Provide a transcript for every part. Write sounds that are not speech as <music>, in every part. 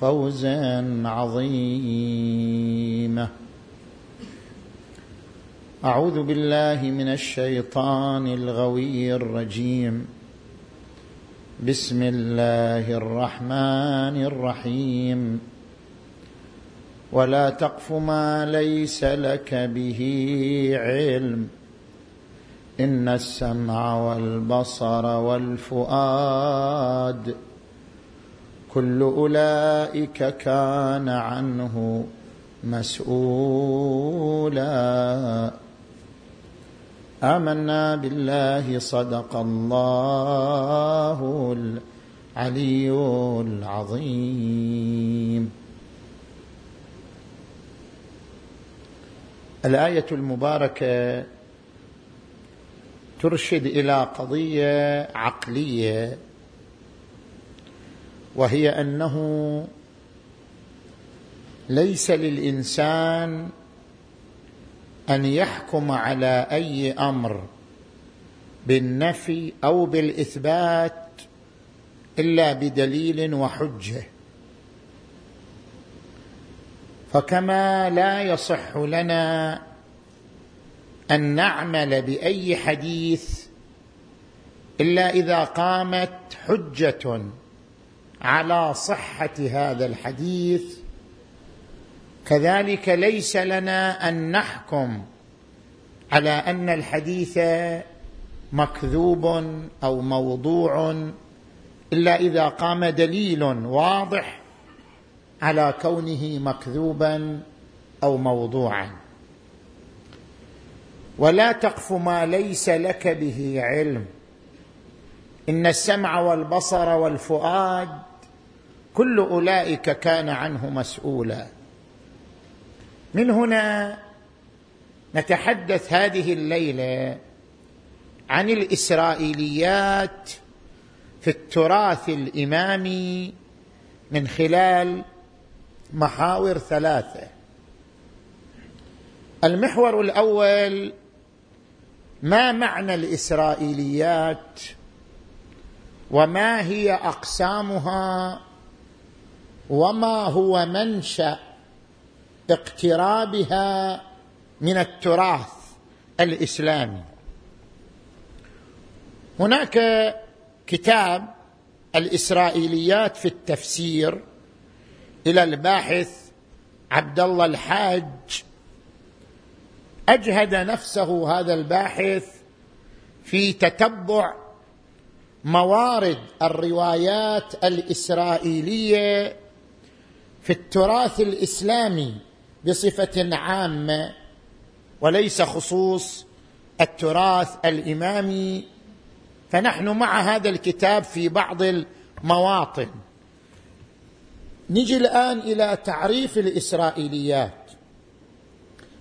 فوزا عظيما. أعوذ بالله من الشيطان الغوي الرجيم. بسم الله الرحمن الرحيم. ولا تقف ما ليس لك به علم. إن السمع والبصر والفؤاد كل أولئك كان عنه مسؤولا. آمنا بالله صدق الله العلي العظيم. الآية المباركة ترشد إلى قضية عقلية وهي أنه ليس للإنسان أن يحكم على أي أمر بالنفي أو بالإثبات إلا بدليل وحجة. فكما لا يصح لنا أن نعمل بأي حديث إلا إذا قامت حجة على صحة هذا الحديث. كذلك ليس لنا أن نحكم على أن الحديث مكذوب أو موضوع إلا إذا قام دليل واضح على كونه مكذوبا أو موضوعا. ولا تقف ما ليس لك به علم. إن السمع والبصر والفؤاد كل أولئك كان عنه مسؤولا. من هنا نتحدث هذه الليلة عن الإسرائيليات في التراث الإمامي من خلال محاور ثلاثة. المحور الأول ما معنى الإسرائيليات وما هي أقسامها وما هو منشأ اقترابها من التراث الإسلامي. هناك كتاب الإسرائيليات في التفسير إلى الباحث عبد الله الحاج. أجهد نفسه هذا الباحث في تتبع موارد الروايات الإسرائيلية في التراث الإسلامي بصفة عامة وليس خصوص التراث الإمامي. فنحن مع هذا الكتاب في بعض المواطن. نجي الآن إلى تعريف الإسرائيليات.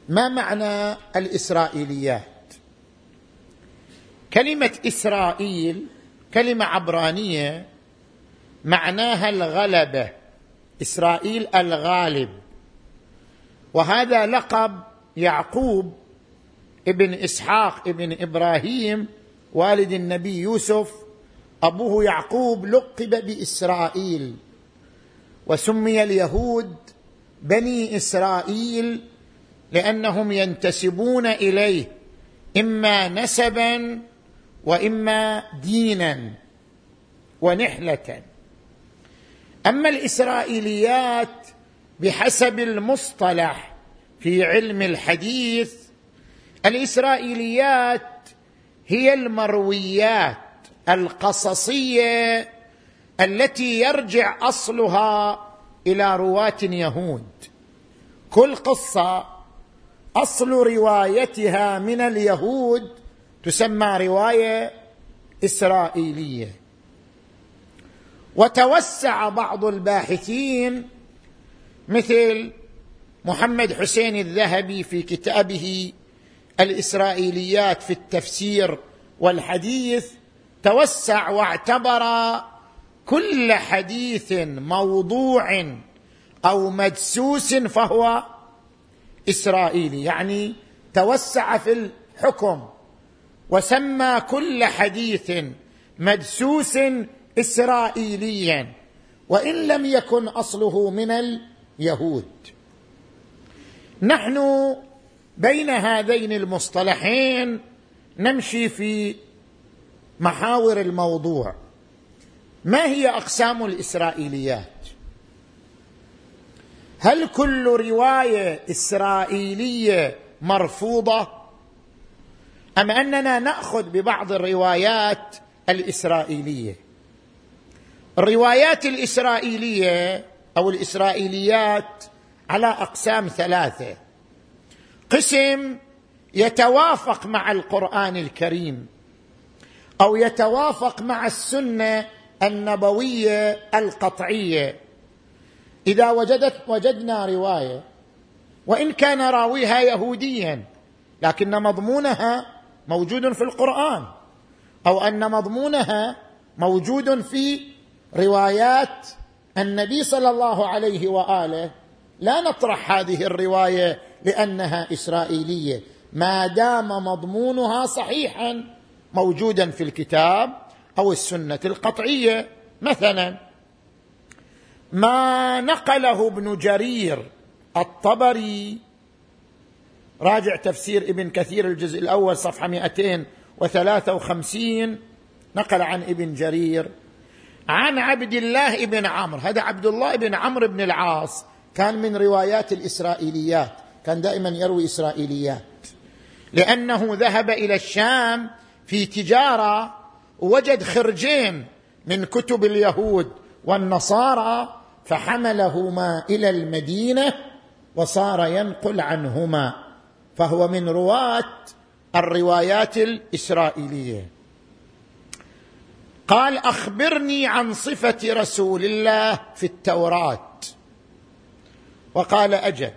ما معنى الإسرائيليات؟ كلمة إسرائيل كلمة عبرانية معناها الغلبة. إسرائيل الغالب. وهذا لقب يعقوب ابن إسحاق ابن إبراهيم والد النبي يوسف. أبوه يعقوب لقب بإسرائيل وسمي اليهود بني إسرائيل لأنهم ينتسبون إليه إما نسبا وإما دينا ونحلة. أما الإسرائيليات بحسب المصطلح في علم الحديث الإسرائيليات هي المرويات القصصية التي يرجع أصلها إلى رواة يهود. كل قصة أصل روايتها من اليهود تسمى رواية إسرائيلية. وتوسع بعض الباحثين مثل محمد حسين الذهبي في كتابه الإسرائيليات في التفسير والحديث توسع واعتبر كل حديث موضوع أو مدسوس فهو إسرائيلي يعني توسع في الحكم وسمى كل حديث مدسوس اسرائيليا وإن لم يكن أصله من اليهود. نحن بين هذين المصطلحين نمشي في محاور الموضوع. ما هي أقسام الإسرائيليات؟ هل كل رواية إسرائيلية مرفوضة؟ أم أننا نأخذ ببعض الروايات الإسرائيلية؟ الروايات الإسرائيلية أو الإسرائيليات على أقسام ثلاثة. قسم يتوافق مع القرآن الكريم أو يتوافق مع السنة النبوية القطعية. إذا وجدت وجدنا رواية وإن كان راويها يهوديا لكن مضمونها موجود في القرآن أو أن مضمونها موجود في روايات النبي صلى الله عليه وآله لا نطرح هذه الرواية لأنها إسرائيلية. ما دام مضمونها صحيحا موجودا في الكتاب أو السنة القطعية. مثلا ما نقله ابن جرير الطبري راجع تفسير ابن كثير الجزء الأول صفحة 253 نقل عن ابن جرير عن عبد الله بن عمرو. هذا عبد الله بن عمرو بن العاص. كان من روايات الإسرائيليات. كان دائما يروي إسرائيليات. لأنه ذهب إلى الشام في تجارة وجد خرجين من كتب اليهود والنصارى فحملهما إلى المدينة وصار ينقل عنهما. فهو من رواة الروايات الإسرائيلية. قال أخبرني عن صفة رسول الله في التوراه وقال أجل.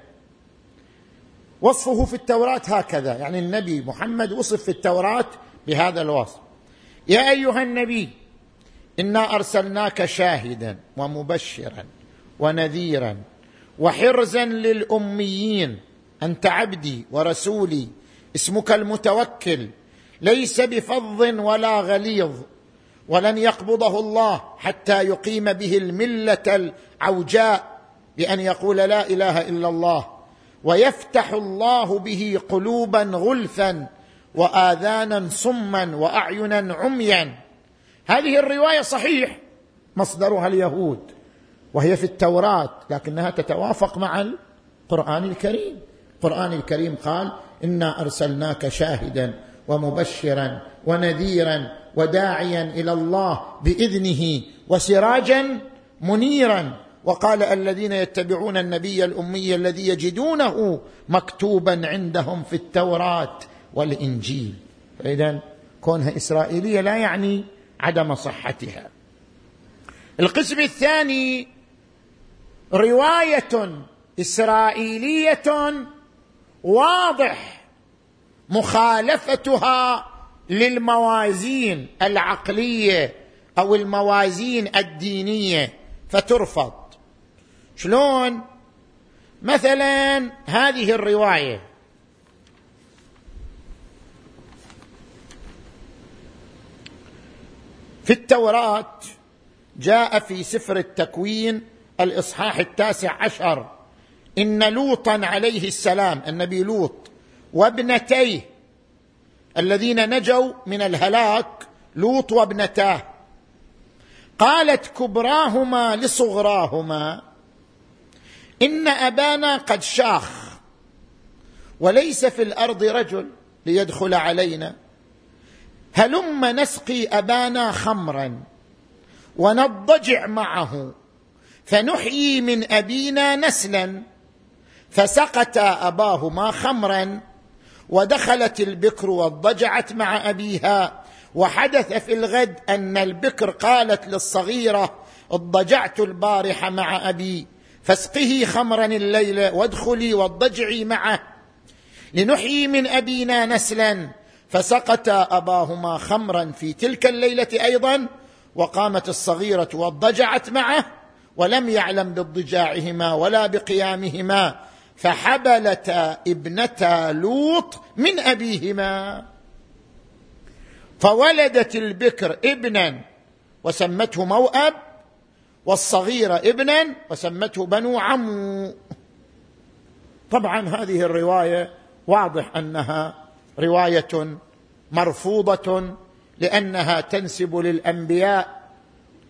وصفه في التوراه هكذا. يعني النبي محمد وصف في التوراه بهذا الوصف. يا أيها النبي إنا أرسلناك شاهدا ومبشرا ونذيرا وحرزا للأميين. أنت عبدي ورسولي. اسمك المتوكل. ليس بفظ ولا غليظ. ولن يقبضه الله حتى يقيم به الملة العوجاء بأن يقول لا إله إلا الله ويفتح الله به قلوبا غلفا وآذانا صما وأعينا عميا. هذه الرواية صحيح مصدرها اليهود وهي في التوراة لكنها تتوافق مع القرآن الكريم. القرآن الكريم قال إنا أرسلناك شاهدا ومبشرا ونذيرا وداعيا إلى الله بإذنه وسراجا منيرا. وقال الذين يتبعون النبي الأمي الذي يجدونه مكتوبا عندهم في التوراة والإنجيل. فاذا كونها إسرائيلية لا يعني عدم صحتها. القسم الثاني رواية إسرائيلية واضح مخالفتها للموازين العقلية أو الموازين الدينية فترفض. شلون؟ مثلا هذه الرواية. في التوراة جاء في سفر التكوين الإصحاح التاسع عشر إن لوطا عليه السلام النبي لوط وابنتيه الذين نجوا من الهلاك لوط وابنتاه قالت كبراهما لصغراهما إن أبانا قد شاخ وليس في الأرض رجل ليدخل علينا. هلم نسقي أبانا خمرا ونضجع معه فنحيي من أبينا نسلا فسقتا أباهما خمرا. ودخلت البكر واضجعت مع أبيها وحدث في الغد أن البكر قالت للصغيرة اضجعت البارحه مع أبي فاسقه خمرا الليل وادخلي واضجعي معه لنحيي من أبينا نسلا فسقتا أباهما خمرا في تلك الليلة أيضا وقامت الصغيرة واضجعت معه ولم يعلم باضجاعهما ولا بقيامهما فحبلتا ابنتا لوط من أبيهما. فولدت البكر ابنا وسمته موأب والصغير ابنا وسمته بنو عمو. طبعا هذه الرواية واضح أنها رواية مرفوضة لأنها تنسب للأنبياء.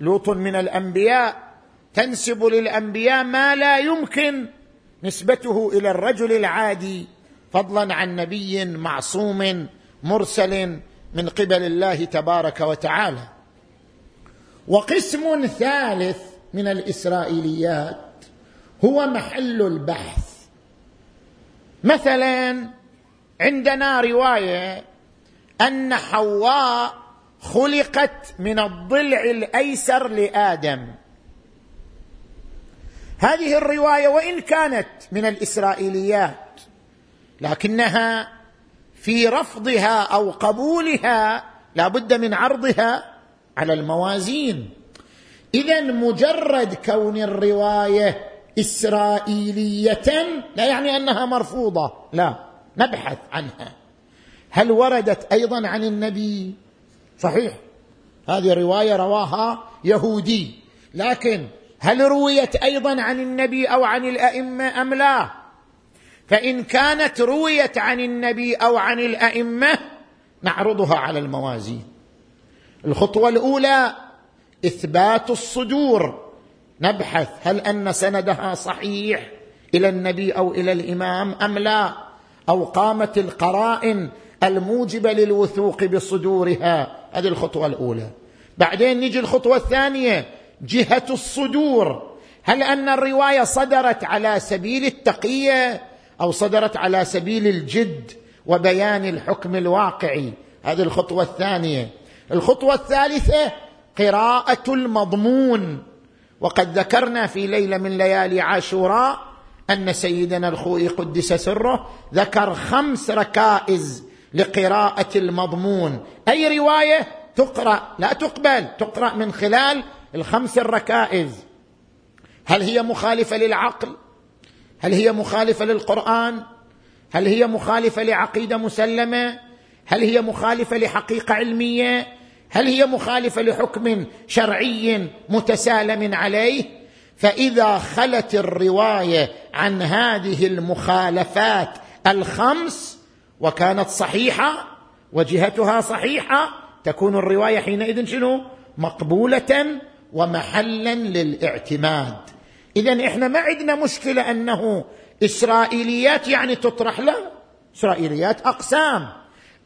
لوط من الأنبياء تنسب للأنبياء ما لا يمكن نسبته إلى الرجل العادي فضلا عن نبي معصوم مرسل من قبل الله تبارك وتعالى. وقسم ثالث من الإسرائيليات هو محل البحث. مثلا عندنا رواية أن حواء خلقت من الضلع الأيسر لآدم. هذه الرواية وإن كانت من الإسرائيليات لكنها في رفضها أو قبولها لا بد من عرضها على الموازين. اذا مجرد كون الرواية إسرائيلية لا يعني أنها مرفوضة لا نبحث عنها. هل وردت أيضا عن النبي؟ صحيح. هذه رواية رواها يهودي لكن هل رويت أيضا عن النبي أو عن الأئمة أم لا؟ فإن كانت رويت عن النبي أو عن الأئمة نعرضها على الموازين الخطوة الأولى إثبات الصدور. نبحث هل أن سندها صحيح إلى النبي أو إلى الإمام أم لا؟ أو قامت القرائن الموجبة للوثوق بصدورها. هذه الخطوة الأولى. بعدين نجي الخطوة الثانية. جهة الصدور. هل أن الرواية صدرت على سبيل التقية أو صدرت على سبيل الجد وبيان الحكم الواقعي؟ هذه الخطوة الثانية. الخطوة الثالثة قراءة المضمون. وقد ذكرنا في ليلة من ليالي عاشوراء أن سيدنا الخوئي قدس سره ذكر خمس ركائز لقراءة المضمون. أي رواية تقرأ؟ لا تقبل تقرأ من خلال الخمس الركائز. هل هي مخالفة للعقل؟ هل هي مخالفة للقرآن؟ هل هي مخالفة لعقيدة مسلمة؟ هل هي مخالفة لحقيقة علمية؟ هل هي مخالفة لحكم شرعي متسالم عليه؟ فإذا خلت الرواية عن هذه المخالفات الخمس وكانت صحيحة وجهتها صحيحة تكون الرواية حينئذ شنو؟ مقبولة ومحلا للاعتماد. اذا إحنا ما عندنا مشكلة أنه إسرائيليات يعني تطرح. لا إسرائيليات أقسام.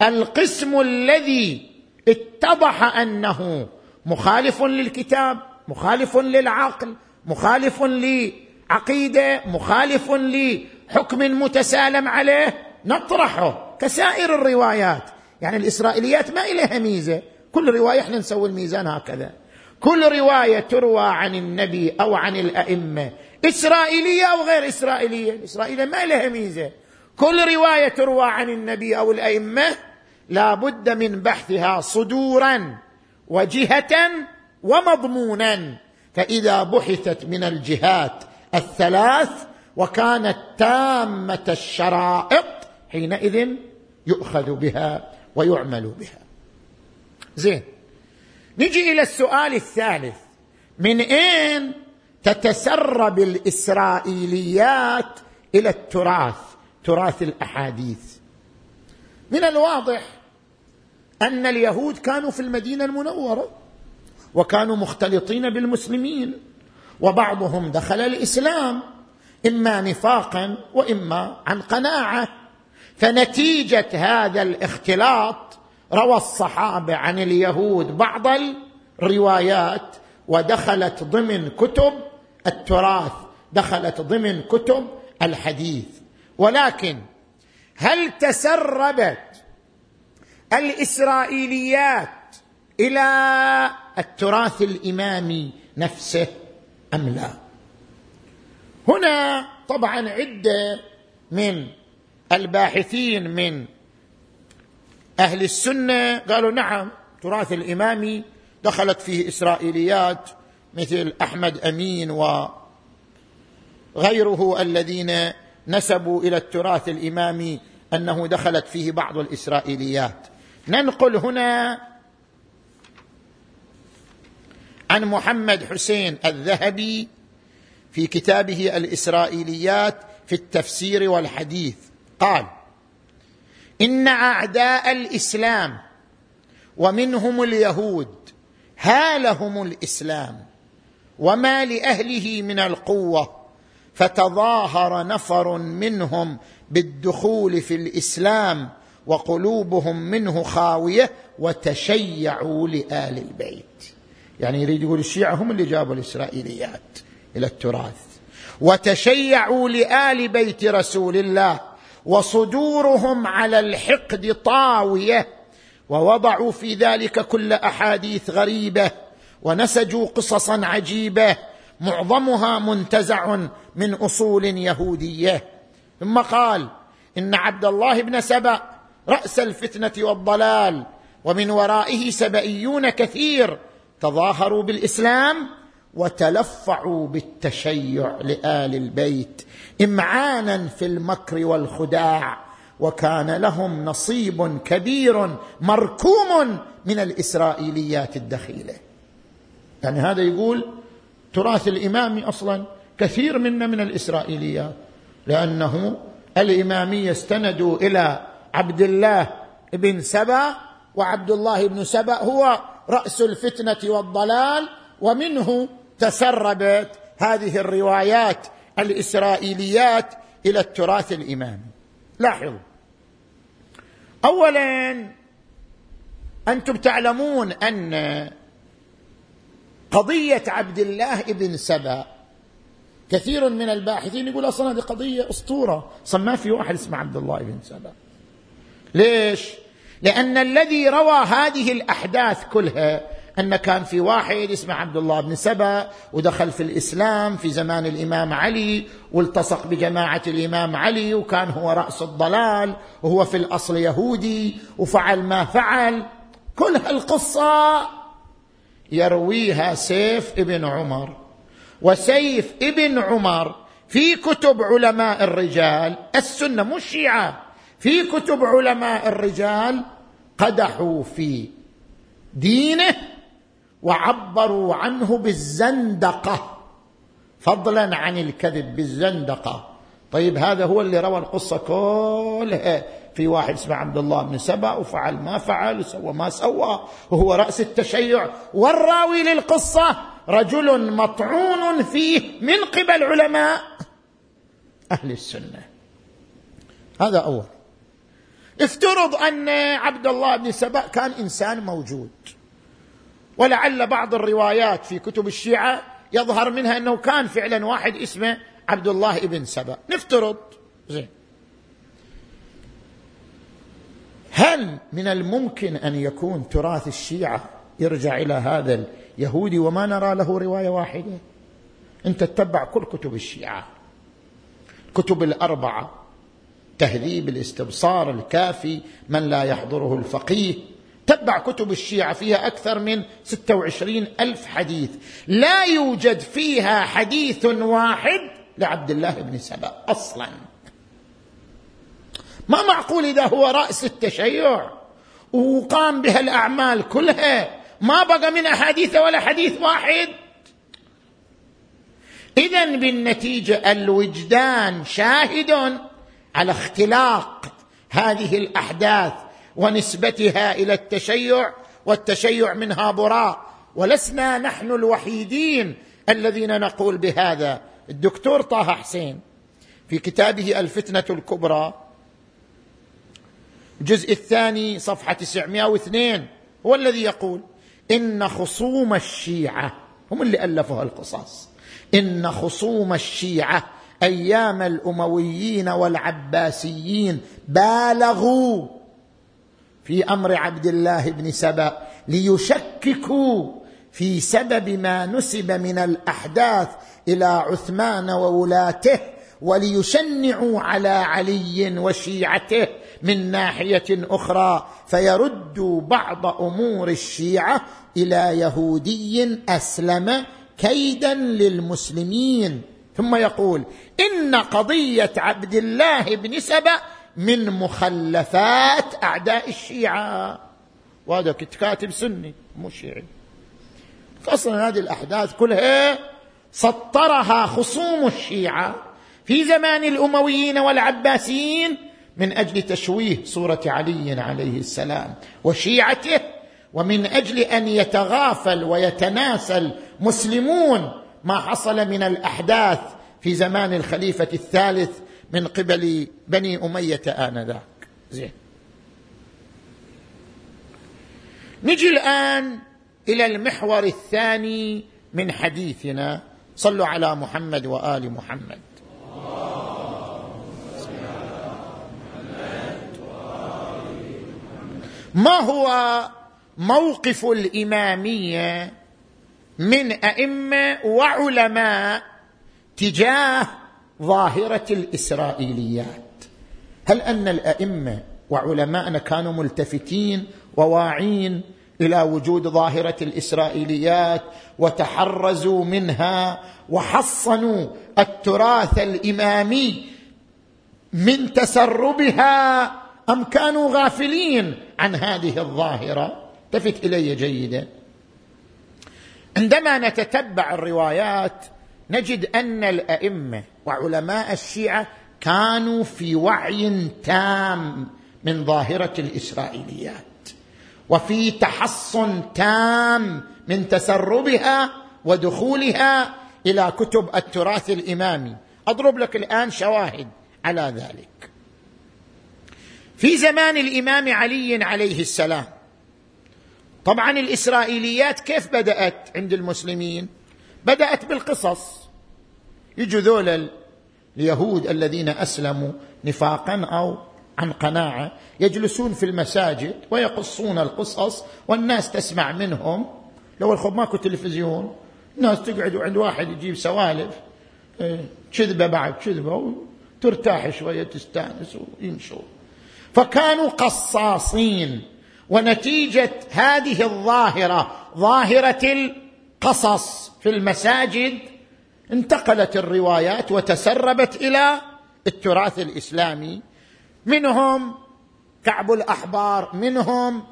القسم الذي اتضح أنه مخالف للكتاب مخالف للعقل مخالف لعقيدة مخالف لحكم متسالم عليه نطرحه كسائر الروايات. يعني الإسرائيليات ما إليها ميزة. كل رواية إحنا نسوي الميزان هكذا. كل رواية تروى عن النبي أو عن الأئمة إسرائيلية أو غير إسرائيلية. الاسرائيليه ما لها ميزة. كل رواية تروى عن النبي أو الأئمة لا بد من بحثها صدورا وجهة ومضمونا. فإذا بحثت من الجهات الثلاث وكانت تامة الشرائط حينئذ يؤخذ بها ويعمل بها. زين. نجي إلى السؤال الثالث. من أين تتسرب الإسرائيليات إلى التراث؟ تراث الأحاديث. من الواضح أن اليهود كانوا في المدينة المنورة وكانوا مختلطين بالمسلمين وبعضهم دخل الإسلام إما نفاقا وإما عن قناعة. فنتيجة هذا الاختلاط روى الصحابة عن اليهود بعض الروايات ودخلت ضمن كتب التراث دخلت ضمن كتب الحديث. ولكن هل تسربت الإسرائيليات إلى التراث الإمامي نفسه أم لا؟ هنا طبعا عدة من الباحثين من أهل السنة قالوا نعم تراث الإمامي دخلت فيه إسرائيليات مثل أحمد أمين وغيره الذين نسبوا إلى التراث الإمامي أنه دخلت فيه بعض الإسرائيليات. ننقل هنا عن محمد حسين الذهبي في كتابه الإسرائيليات في التفسير والحديث. قال إن أعداء الإسلام ومنهم اليهود هالهم الإسلام وما لأهله من القوة فتظاهر نفر منهم بالدخول في الإسلام وقلوبهم منه خاوية وتشيعوا لآل البيت. يعني يريد يقول الشيعة هم اللي جابوا الإسرائيليات إلى التراث. وتشيعوا لآل بيت رسول الله. وصدورهم على الحقد طاوية ووضعوا في ذلك كل أحاديث غريبة ونسجوا قصصا عجيبة معظمها منتزع من أصول يهودية. ثم قال إن عبد الله بن سبأ رأس الفتنة والضلال ومن ورائه سبئيون كثير تظاهروا بالإسلام وتلفعوا بالتشيع لآل البيت امعانا في المكر والخداع وكان لهم نصيب كبير مركوم من الإسرائيليات الدخيلة. يعني هذا يقول تراث الامامي أصلا كثير منا من الإسرائيليات لأنه الاماميه استندوا إلى عبد الله بن سبأ وعبد الله بن سبأ هو رأس الفتنة والضلال ومنه تسربت هذه الروايات الإسرائيليات إلى التراث الإمامي. لاحظوا. اولا أنتم تعلمون أن قضية عبد الله بن سبأ كثير من الباحثين يقول أصلا هذه قضية أسطورة. أصلا ما في واحد اسمه عبد الله بن سبأ. ليش؟ لأن الذي روى هذه الأحداث كلها أن كان في واحد اسمه عبد الله بن سبأ ودخل في الإسلام في زمان الإمام علي والتصق بجماعة الإمام علي وكان هو رأس الضلال وهو في الأصل يهودي وفعل ما فعل. كل هالقصة يرويها سيف ابن عمر. وسيف ابن عمر في كتب علماء الرجال السنة مو الشيعة في كتب علماء الرجال قدحوا في دينه وعبروا عنه بالزندقة. فضلا عن الكذب بالزندقة. طيب هذا هو اللي روى القصة كلها. في واحد اسمه عبد الله بن سبأ وفعل ما فعل وسوى ما سوى وهو رأس التشيع. والراوي للقصة رجل مطعون فيه من قبل علماء أهل السنة. هذا أول. افترض أن عبد الله بن سبأ كان إنسان موجود. ولعل بعض الروايات في كتب الشيعة يظهر منها أنه كان فعلا واحد اسمه عبد الله بن سبأ. نفترض. زين. هل من الممكن أن يكون تراث الشيعة يرجع إلى هذا اليهودي وما نرى له رواية واحدة؟ أنت تتبع كل كتب الشيعة. كتب الأربعة. تهذيب الاستبصار الكافي من لا يحضره الفقيه. تبع كتب الشيعة فيها أكثر من 26 ألف حديث. لا يوجد فيها حديث واحد لعبد الله بن سبأ أصلا. ما معقول إذا هو رأس التشيع؟ وقام بها الأعمال كلها. ما بقى من أحاديث ولا حديث واحد. إذا بالنتيجة الوجدان شاهد على اختلاق هذه الأحداث. ونسبتها إلى التشيع والتشيع منها براء. ولسنا نحن الوحيدين الذين نقول بهذا. الدكتور طه حسين في كتابه الفتنة الكبرى الجزء الثاني صفحة 902 هو الذي يقول إن خصوم الشيعة هم اللي الفوا القصص إن خصوم الشيعة أيام الأمويين والعباسيين بالغوا في أمر عبد الله بن سبأ ليشككوا في سبب ما نسب من الأحداث إلى عثمان وولاته وليشنعوا على علي وشيعته من ناحية أخرى فيردوا بعض أمور الشيعة إلى يهودي أسلم كيدا للمسلمين. ثم يقول إن قضية عبد الله بن سبأ من مخلفات أعداء الشيعة. وهذا كاتب سني مو شيعي. أصلا هذه الأحداث كلها سطرها خصوم الشيعة في زمان الأمويين والعباسيين من أجل تشويه صورة علي عليه السلام وشيعته ومن أجل أن يتغافل ويتناسى المسلمون ما حصل من الأحداث في زمان الخليفة الثالث من قبل بني أمية آنذاك. زين. نجي الآن إلى المحور الثاني من حديثنا. صلوا على محمد وآل محمد. ما هو موقف الإمامية من أئمة وعلماء تجاه ظاهرة الإسرائيليات. هل أن الأئمة وعلماءنا كانوا ملتفتين وواعين إلى وجود ظاهرة الإسرائيليات وتحرزوا منها وحصنوا التراث الإمامي من تسربها أم كانوا غافلين عن هذه الظاهرة؟ التفت إلي جيدا. عندما نتتبع الروايات نجد أن الأئمة وعلماء الشيعة كانوا في وعي تام من ظاهرة الإسرائيليات وفي تحصن تام من تسربها ودخولها إلى كتب التراث الإمامي. أضرب لك الآن شواهد على ذلك. في زمان الإمام علي عليه السلام طبعا الإسرائيليات كيف بدأت عند المسلمين؟ بدأت بالقصص. يجوا ذول اليهود الذين أسلموا نفاقا أو عن قناعة يجلسون في المساجد ويقصون القصص والناس تسمع منهم. لو الخب ماكو تلفزيون الناس تقعد وعند واحد يجيب سوالف إيه، كذبة بعد كذبة وترتاح شوية تستأنس ويمشوا فكانوا قصاصين ونتيجة هذه الظاهرة ظاهرة القصص في المساجد انتقلت الروايات وتسربت إلى التراث الإسلامي. منهم كعب الأحبار منهم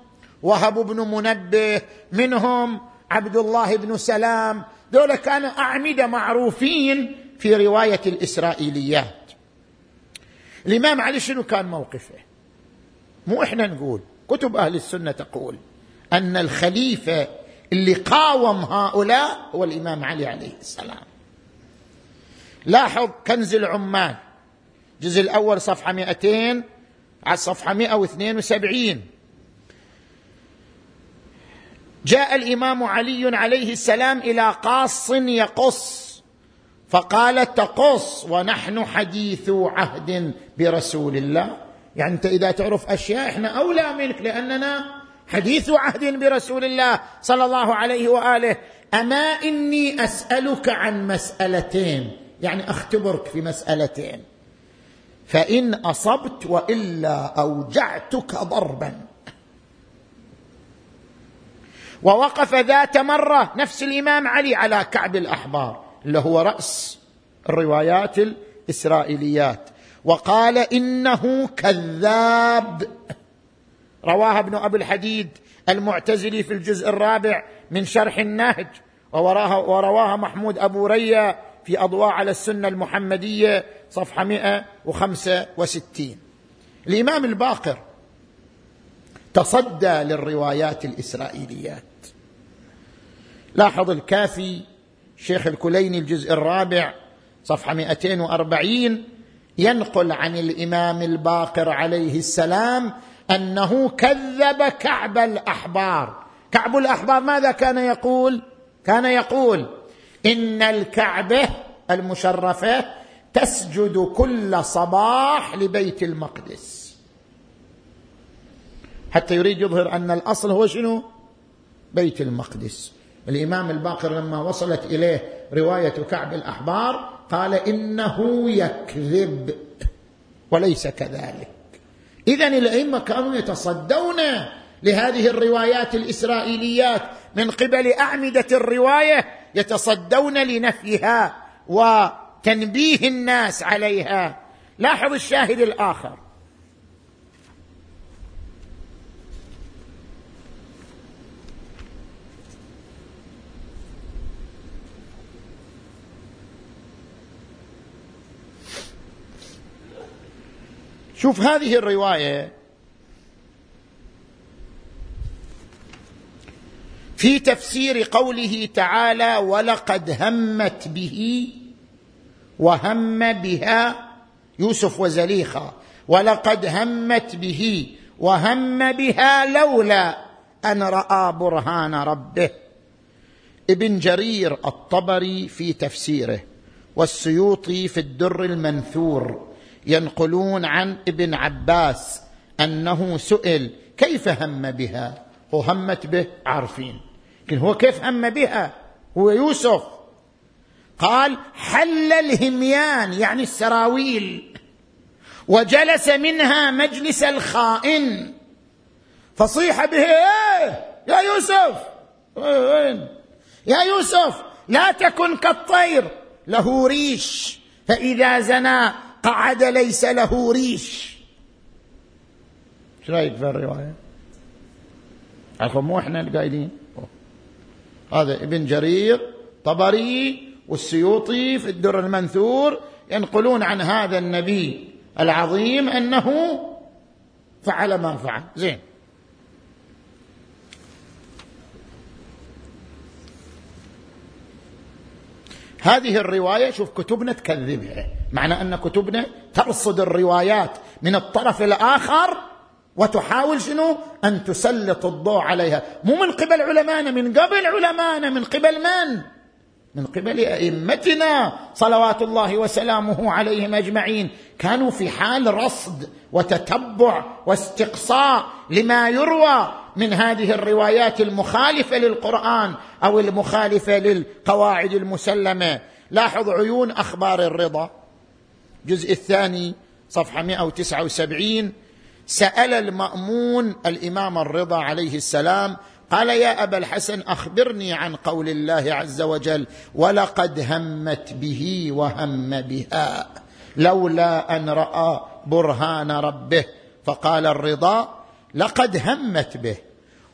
وهب بن منبه منهم عبد الله بن سلام. دول كانوا أعمدة معروفين في رواية الإسرائيليات. الإمام علي شنو كان موقفه؟ مو إحنا نقول كتب أهل السنة تقول أن الخليفة اللي قاوم هؤلاء هو الإمام علي عليه السلام. لاحظ كنز العمال الجزء الأول صفحة 200 على الصفحة 172 جاء الإمام علي عليه السلام إلى قاص يقص فقال تقص ونحن حديث عهد برسول الله. يعني أنت إذا تعرف أشياء إحنا أولى منك لأننا حديث عهد برسول الله صلى الله عليه وآله أما إني أسألك عن مسألتين يعني أختبرك في مسألتين. فإن أصبت وإلا أوجعتك ضربا. ووقف ذات مرة نفس الإمام علي على كعب الأحبار اللي هو رأس الروايات الإسرائيليات. وقال إنه كذاب. رواها ابن ابي الحديد المعتزلي في الجزء الرابع من شرح النهج ووراها ورواها محمود أبو ريا في أضواء على السنة المحمدية صفحة 165 الإمام الباقر تصدى للروايات الإسرائيليات. لاحظ الكافي شيخ الكليني الجزء الرابع صفحة 240 ينقل عن الإمام الباقر عليه السلام أنه كذب كعب الأحبار. كعب الأحبار ماذا كان يقول؟ كان يقول إن الكعبه المشرفه تسجد كل صباح لبيت المقدس. حتى يريد يظهر أن الأصل هو شنو؟ بيت المقدس. الإمام الباقر لما وصلت إليه رواية كعب الأحبار قال إنه يكذب وليس كذلك. اذا الأئمة كانوا يتصدون لهذه الروايات الإسرائيليات من قبل أعمدة الرواية يتصدون لنفيها وتنبيه الناس عليها. لاحظ الشاهد الآخر. شوف هذه الرواية. في تفسير قوله تعالى ولقد همت به وهم بها يوسف وزليخة. ولقد همت به وهم بها لولا أن رأى برهان ربه. ابن جرير الطبري في تفسيره والسيوطي في الدر المنثور. ينقلون عن ابن عباس أنه سئل كيف هم بها؟ وهمت به عارفين. لكن هو كيف هم بها؟ هو يوسف. قال حل الهميان يعني السراويل. وجلس منها مجلس الخائن. فصيح به إيه يا يوسف. وين؟ يا يوسف لا تكن كالطير له ريش. فإذا زنى قعد ليس له ريش. إيش رأيك في الرواية؟ عفوا مو إحنا القايلين هذا ابن جرير طبري والسيوطي في الدر المنثور ينقلون عن هذا النبي العظيم أنه فعل ما فعل. زين. هذه الرواية شوف كتبنا تكذبها. معنى أن كتبنا ترصد الروايات من الطرف الآخر وتحاول شنو؟ أن تسلط الضوء عليها. مو من قبل علمائنا من قبل علمائنا من قبل من؟ من قبل أئمتنا. صلوات الله وسلامه عليهم أجمعين. كانوا في حال رصد وتتبع واستقصاء لما يروى من هذه الروايات المخالفة للقرآن أو المخالفة للقواعد المسلمة. لاحظ عيون أخبار الرضا. الجزء الثاني صفحة 179 سأل المأمون الإمام الرضا عليه السلام قال يا أبا الحسن أخبرني عن قول الله عز وجل ولقد همت به وهم بها لولا أن رأى برهان ربه فقال الرضا لقد همت به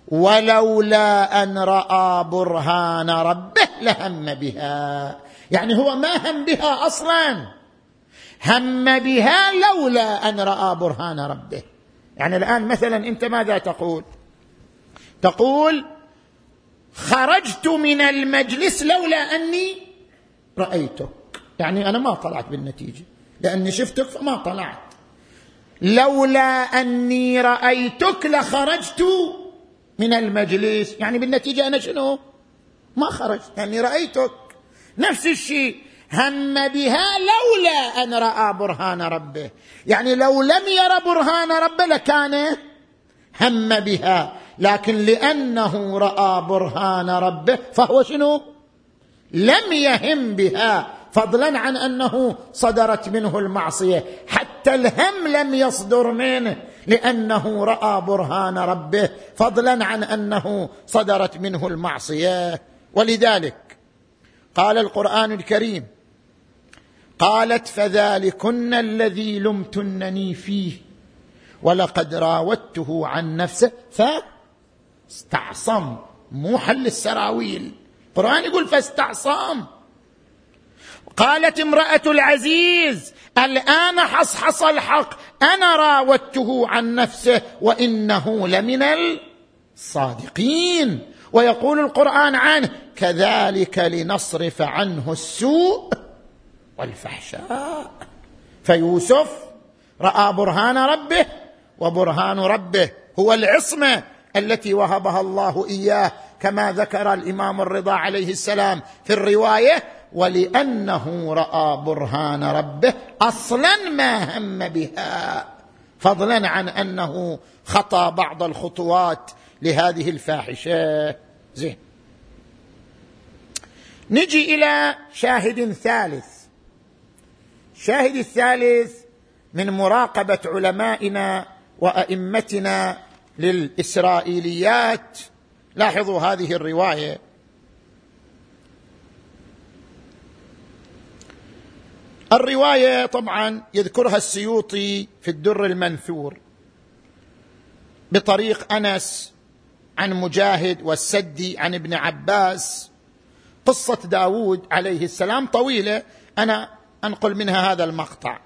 ولولا أن رأى برهان ربه لهم بها يعني هو ما هم بها أصلا. هم بها لولا أن رأى برهان ربه. يعني الآن مثلا أنت ماذا تقول؟ تقول خرجت من المجلس لولا أني رأيتك. يعني أنا ما طلعت بالنتيجة. لأني شفتك فما طلعت. لولا أني رأيتك لخرجت من المجلس. يعني بالنتيجة أنا شنو؟ ما خرجت. لاني رأيتك. نفس الشيء. هم بها لولا أن رأى برهان ربه. يعني لو لم ير برهان ربه لكان هم بها لكن لأنه رأى برهان ربه فهو شنو؟ لم يهم بها فضلا عن أنه صدرت منه المعصية. حتى الهم لم يصدر منه لأنه رأى برهان ربه فضلا عن أنه صدرت منه المعصية. ولذلك قال القرآن الكريم قالت فذلكن الذي لمتنني فيه ولقد راودته عن نفسه فاستعصم. مو حل السراويل. القرآن يقول فاستعصم. قالت امرأة العزيز الآن حصحص الحق. أنا راودته عن نفسه وإنه لمن الصادقين. ويقول القرآن عنه كذلك لنصرف عنه السوء والفحشاء. فيوسف رأى برهان ربه وبرهان ربه هو العصمة التي وهبها الله إياه كما ذكر الإمام الرضا عليه السلام في الرواية ولأنه رأى برهان ربه أصلا ما هم بها فضلا عن أنه خطا بعض الخطوات لهذه الفاحشة. زين. نجي إلى شاهد ثالث. الشاهد الثالث من مراقبة علمائنا وأئمتنا للإسرائيليات. لاحظوا هذه الرواية. الرواية طبعا يذكرها السيوطي في الدر المنثور بطريق أنس عن مجاهد والسدي عن ابن عباس. قصة داود عليه السلام طويلة. أنا أنقل منها هذا المقطع.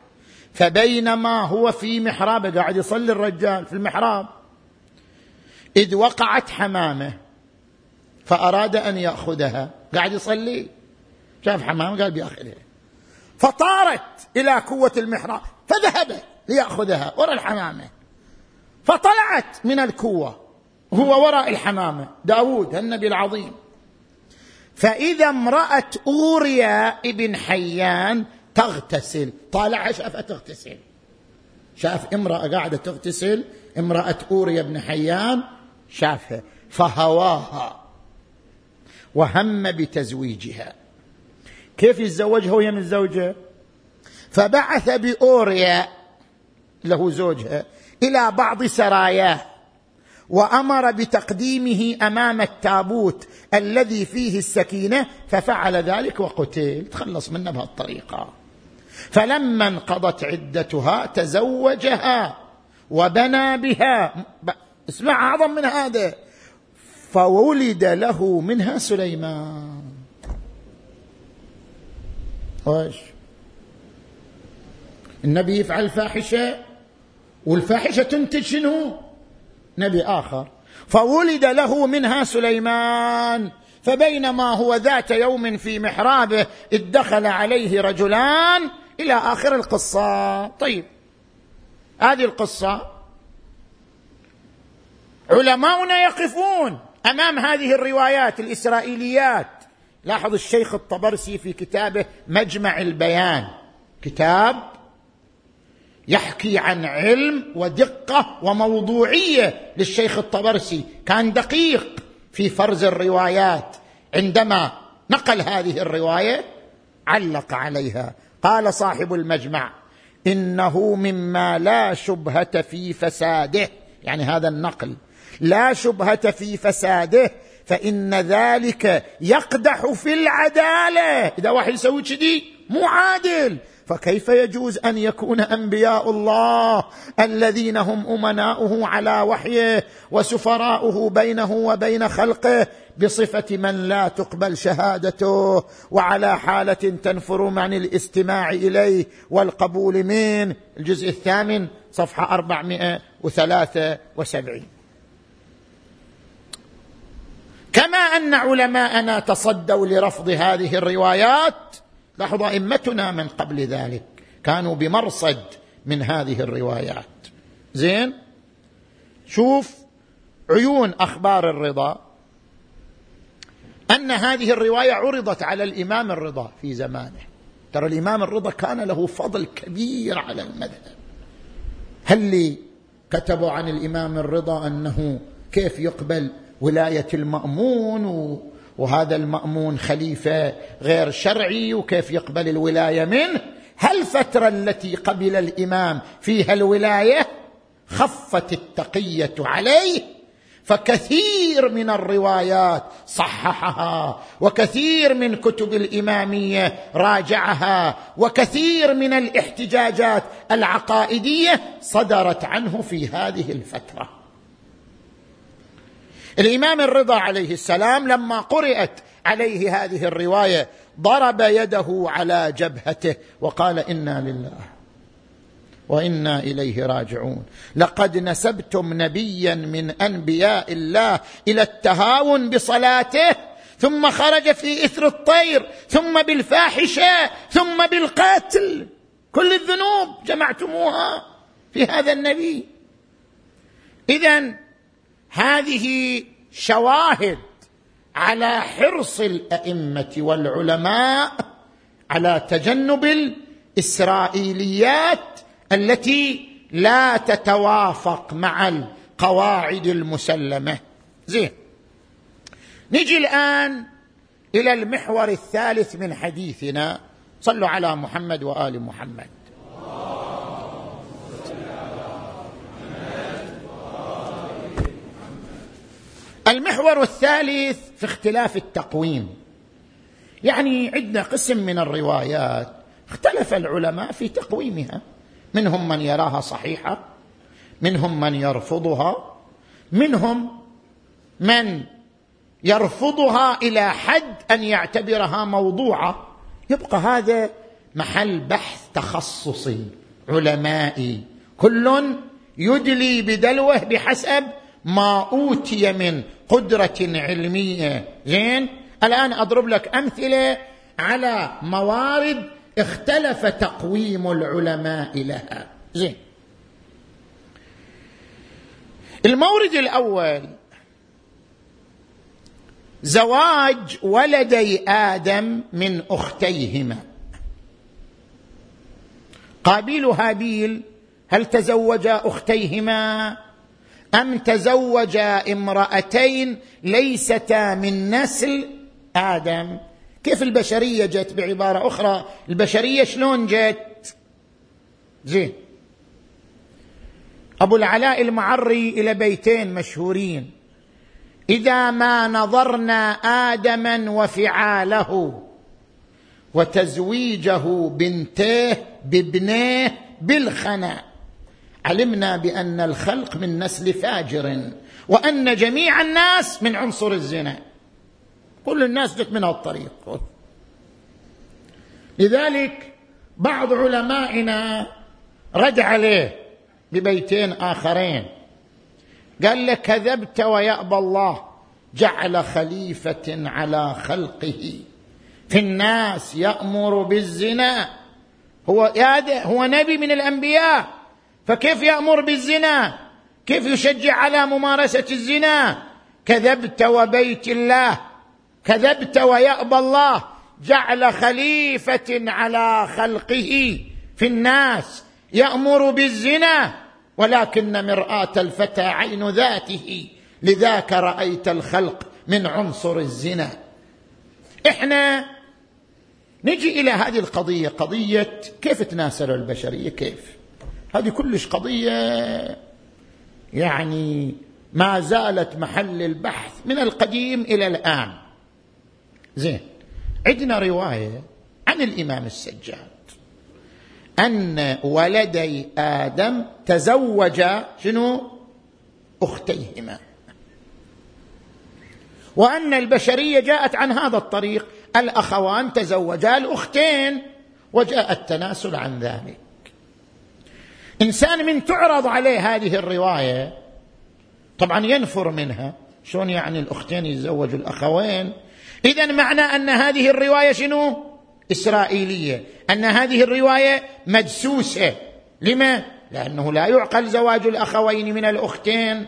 فبينما هو في محرابه قاعد يصلي الرجال في المحراب إذ وقعت حمامة فأراد أن يأخذها. قاعد يصلي شاف حمامه قال بيأخذها. فطارت إلى قوة المحراب فذهب ليأخذها وراء الحمامة. فطلعت من الكوه هو وراء الحمامة. داود النبي العظيم. فإذا امرأة أوريا ابن حيان تغتسل. طالعها شافها تغتسل. شاف امرأة قاعدة تغتسل امرأة أوريا بن حيان شافها فهواها وهم بتزويجها. كيف يتزوجها وهي من زوجه فبعث بأوريا له زوجها إلى بعض سراياه وأمر بتقديمه أمام التابوت الذي فيه السكينة ففعل ذلك وقتل. تخلص منه بهالطريقة. فلما انقضت عدتها تزوجها وبنى بها. اسمع أعظم من هذا. فولد له منها سليمان. إيش النبي يفعل فاحشه والفاحشة تنتج شنو؟ نبي آخر. فولد له منها سليمان. فبينما هو ذات يوم في محرابه ادخل عليه رجلان إلى آخر القصة. طيب. هذه القصة. علماؤنا يقفون أمام هذه الروايات الإسرائيليات. لاحظ الشيخ الطبرسي في كتابه مجمع البيان. كتاب يحكي عن علم ودقة وموضوعية للشيخ الطبرسي. كان دقيق في فرز الروايات. عندما نقل هذه الرواية علق عليها. قال صاحب المجمع إنه مما لا شبهة في فساده يعني هذا النقل لا شبهة في فساده فإن ذلك يقدح في العدالة. إذا واحد يسوي كذي مو عادل. فكيف يجوز أن يكون أنبياء الله الذين هم أمناؤه على وحيه وسفراؤه بينه وبين خلقه بصفة من لا تقبل شهادته وعلى حالة تنفر عن الاستماع إليه والقبول منه الجزء الثامن صفحة 473 كما أن علماءنا تصدوا لرفض هذه الروايات لاحظ أئمتنا من قبل ذلك كانوا بمرصد من هذه الروايات. زين؟ شوف عيون أخبار الرضا. أن هذه الرواية عرضت على الإمام الرضا في زمانه. ترى الإمام الرضا كان له فضل كبير على المذهب. هل لي كتبوا عن الإمام الرضا أنه كيف يقبل ولاية المأمون وهذا المأمون خليفة غير شرعي وكيف يقبل الولاية منه؟ هل الفترة التي قبل الإمام فيها الولاية خفت التقية عليه؟ فكثير من الروايات صححها وكثير من كتب الإمامية راجعها وكثير من الاحتجاجات العقائدية صدرت عنه في هذه الفترة. الإمام الرضا عليه السلام لما قرأت عليه هذه الرواية ضرب يده على جبهته وقال إنا لله وإنا إليه راجعون. لقد نسبتم نبيا من أنبياء الله إلى التهاون بصلاته ثم خرج في إثر الطير ثم بالفاحشة ثم بالقتل. كل الذنوب جمعتموها في هذا النبي. اذا هذه شواهد على حرص الأئمة والعلماء على تجنب الإسرائيليات التي لا تتوافق مع القواعد المسلمة. زين. نجي الآن إلى المحور الثالث من حديثنا. صلوا على محمد وآل محمد. المحور الثالث في اختلاف التقويم. يعني عندنا قسم من الروايات اختلف العلماء في تقويمها. منهم من يراها صحيحة منهم من يرفضها منهم من يرفضها إلى حد أن يعتبرها موضوعة. يبقى هذا محل بحث تخصصي علمائي. كل يدلي بدلوه بحسب ما أوتي من قدرة علمية. زين؟ الآن أضرب لك أمثلة على موارد اختلف تقويم العلماء لها. زين؟ المورد الأول. زواج ولدي آدم من أختيهما. قابيل هابيل هل تزوجا أختيهما؟ أم تزوجا امرأتين ليستا من نسل آدم؟ كيف البشرية جت؟ بعبارة أخرى البشرية شلون جت؟ زين. أبو العلاء المعري إلى بيتين مشهورين. إذا ما نظرنا آدما وفعاله وتزويجه بنتيه بابنيه بالخنا علمنا بأن الخلق من نسل فاجر وأن جميع الناس من عنصر الزنا. كل الناس جت من الطريق لذلك بعض علمائنا رد عليه ببيتين آخرين. قال له كذبت ويأبى الله جعل خليفة على خلقه. في الناس يأمر بالزنا. هو هو نبي من الأنبياء. فكيف يأمر بالزنا؟ كيف يشجع على ممارسة الزنا؟ كذبت وبيت الله كذبت ويأبى الله جعل خليفة على خلقه في الناس يأمر بالزنا ولكن مرآة الفتى عين ذاته لذاك رأيت الخلق من عنصر الزنا. إحنا نجي إلى هذه القضية قضية كيف تناسل البشرية؟ كيف؟ هذه كلش قضية يعني ما زالت محل البحث من القديم إلى الآن. زين عندنا رواية عن الإمام السجاد أن ولدي آدم تزوجا شنو؟ أختيهما. وأن البشرية جاءت عن هذا الطريق الأخوان تزوجا الأختين وجاء التناسل عن ذلك. إنسان من تعرض عليه هذه الرواية طبعا ينفر منها. شلون يعني الأختين يتزوجوا الأخوين؟ اذا معنى أن هذه الرواية شنو؟ إسرائيلية. أن هذه الرواية مدسوسه لما؟ لأنه لا يعقل زواج الأخوين من الأختين.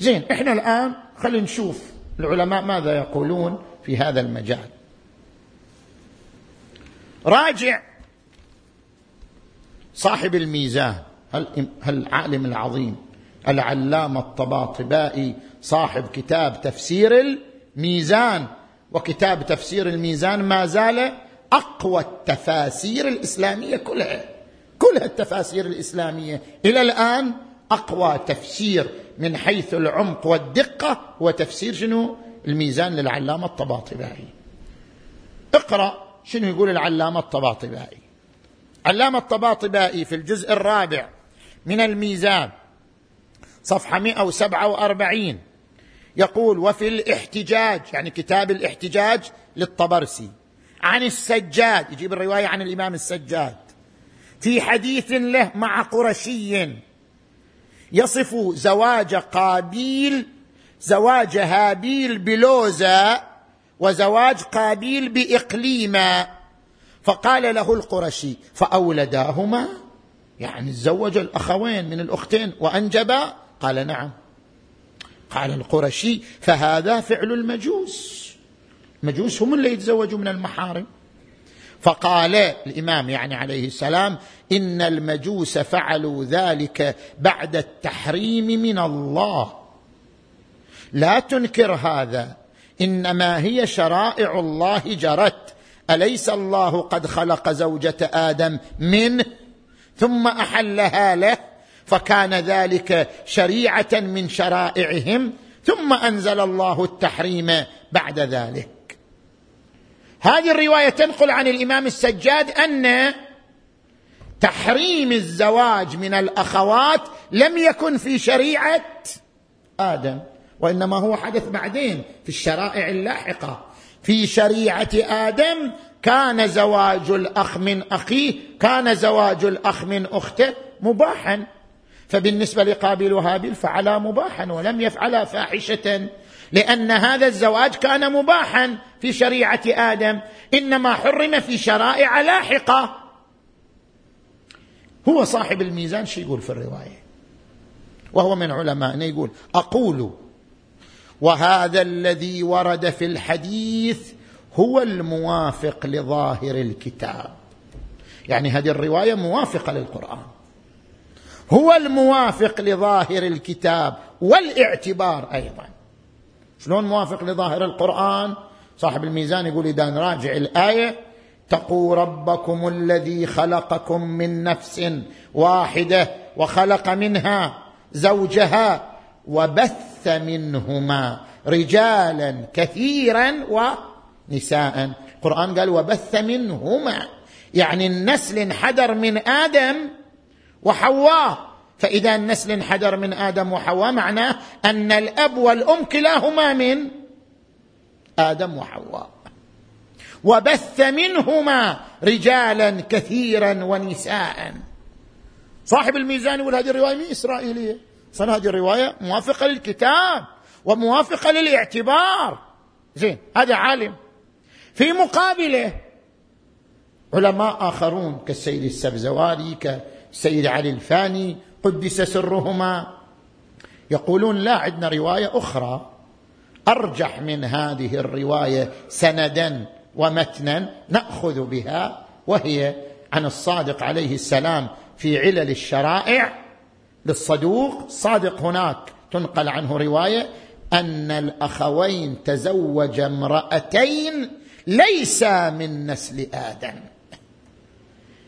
زين إحنا الآن خلينا نشوف العلماء ماذا يقولون في هذا المجال. راجع صاحب الميزان العالم العظيم العلامة الطباطبائي صاحب كتاب تفسير الميزان. وكتاب تفسير الميزان ما زال أقوى التفاسير الإسلامية كلها. كلها التفاسير الإسلامية. إلى الآن أقوى تفسير من حيث العمق والدقة هو تفسير شنو؟ الميزان للعلامة الطباطبائي. اقرأ شنو يقول العلامة الطباطبائي. علامة الطباطبائي في الجزء الرابع من الميزان صفحة 147 يقول وفي الاحتجاج يعني كتاب الاحتجاج للطبرسي عن السجاد يجيب الرواية عن الإمام السجاد في حديث له مع قرشي يصف زواج قابيل زواج هابيل بلوزة وزواج قابيل بإقليما فقال له القرشي فأولداهما؟ يعني تزوج الأخوين من الأختين وأنجبا؟ قال نعم. قال القرشي فهذا فعل المجوس. المجوس هم اللي يتزوجوا من المحارم. فقال الإمام يعني عليه السلام إن المجوس فعلوا ذلك بعد التحريم من الله. لا تنكر هذا إنما هي شرائع الله جرت. أليس الله قد خلق زوجة آدم منه ثم أحلها له فكان ذلك شريعة من شرائعهم ثم أنزل الله التحريم بعد ذلك. هذه الرواية تنقل عن الإمام السجاد أن تحريم الزواج من الأخوات لم يكن في شريعة آدم وإنما هو حدث بعدين في الشرائع اللاحقة. في شريعة آدم كان زواج الأخ من أخيه كان زواج الأخ من أخته مباحا. فبالنسبة لقابل وهابيل فعلا مباحا ولم يفعلا فاحشة لأن هذا الزواج كان مباحا في شريعة آدم. إنما حرم في شرائع لاحقة. هو صاحب الميزان شو يقول في الرواية؟ وهو من علمائنا يقول أقول وهذا الذي ورد في الحديث هو الموافق لظاهر الكتاب. يعني هذه الرواية موافقة للقرآن. هو الموافق لظاهر الكتاب والاعتبار أيضا. شلون موافق لظاهر القرآن؟ صاحب الميزان يقول إذا نراجع الآية اتقوا ربكم الذي خلقكم من نفس واحدة وخلق منها زوجها وبث منهما رجالا كثيرا ونساء. القرآن قال وبث منهما. يعني النسل انحدر من آدم وحواء. فإذا النسل انحدر من آدم وحواء معناه أن الأب والأم كلاهما من آدم وحواء. وبث منهما رجالا كثيرا ونساء. صاحب الميزان يقول هذه الرواية مي إسرائيلية. صار هذه الرواية موافقة للكتاب وموافقة للاعتبار. زين هذا عالم. في مقابله علماء آخرون كالسيد السبزواري كالسيد علي الفاني قدس سرهما. يقولون لا عندنا رواية أخرى أرجح من هذه الرواية سندا ومتنا نأخذ بها وهي عن الصادق عليه السلام في علل الشرائع. للصدوق. الصادق هناك تنقل عنه رواية أن الأخوين تزوج امرأتين ليس من نسل آدم.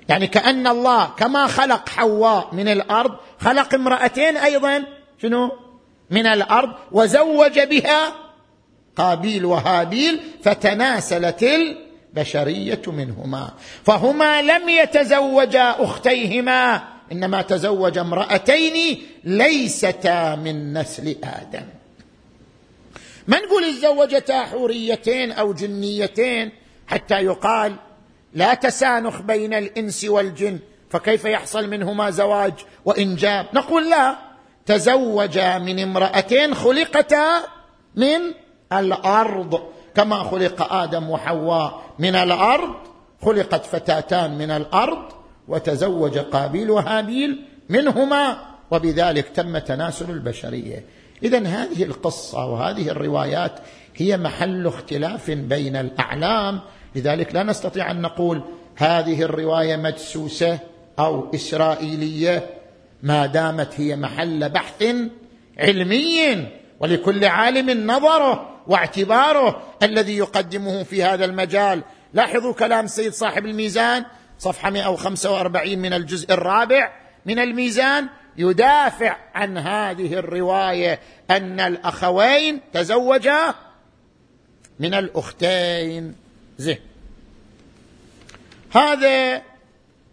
يعني كأن الله كما خلق حواء من الأرض خلق امرأتين أيضا شنو؟ من الأرض وزوج بها قابيل وهابيل فتناسلت البشرية منهما. فهما لم يتزوجا أختيهما. إنما تزوج امرأتين ليستا من نسل آدم. ما نقول تزوجتا حوريتين أو جنيتين حتى يقال لا تسانخ بين الإنس والجن فكيف يحصل منهما زواج وانجاب نقول لا تزوجا من امرأتين خلقتا من الأرض كما خلق آدم وحواء من الأرض خلقت فتاتان من الأرض وتزوج قابيل وهابيل منهما وبذلك تم تناسل البشرية. اذا هذه القصة وهذه الروايات هي محل اختلاف بين الأعلام. لذلك لا نستطيع أن نقول هذه الرواية مدسوسه أو إسرائيلية ما دامت هي محل بحث علمي ولكل عالم نظره واعتباره الذي يقدمه في هذا المجال. لاحظوا كلام السيد صاحب الميزان صفحة 145 من الجزء الرابع من الميزان يدافع عن هذه الرواية أن الأخوين تزوجا من الأختين. زين. هذا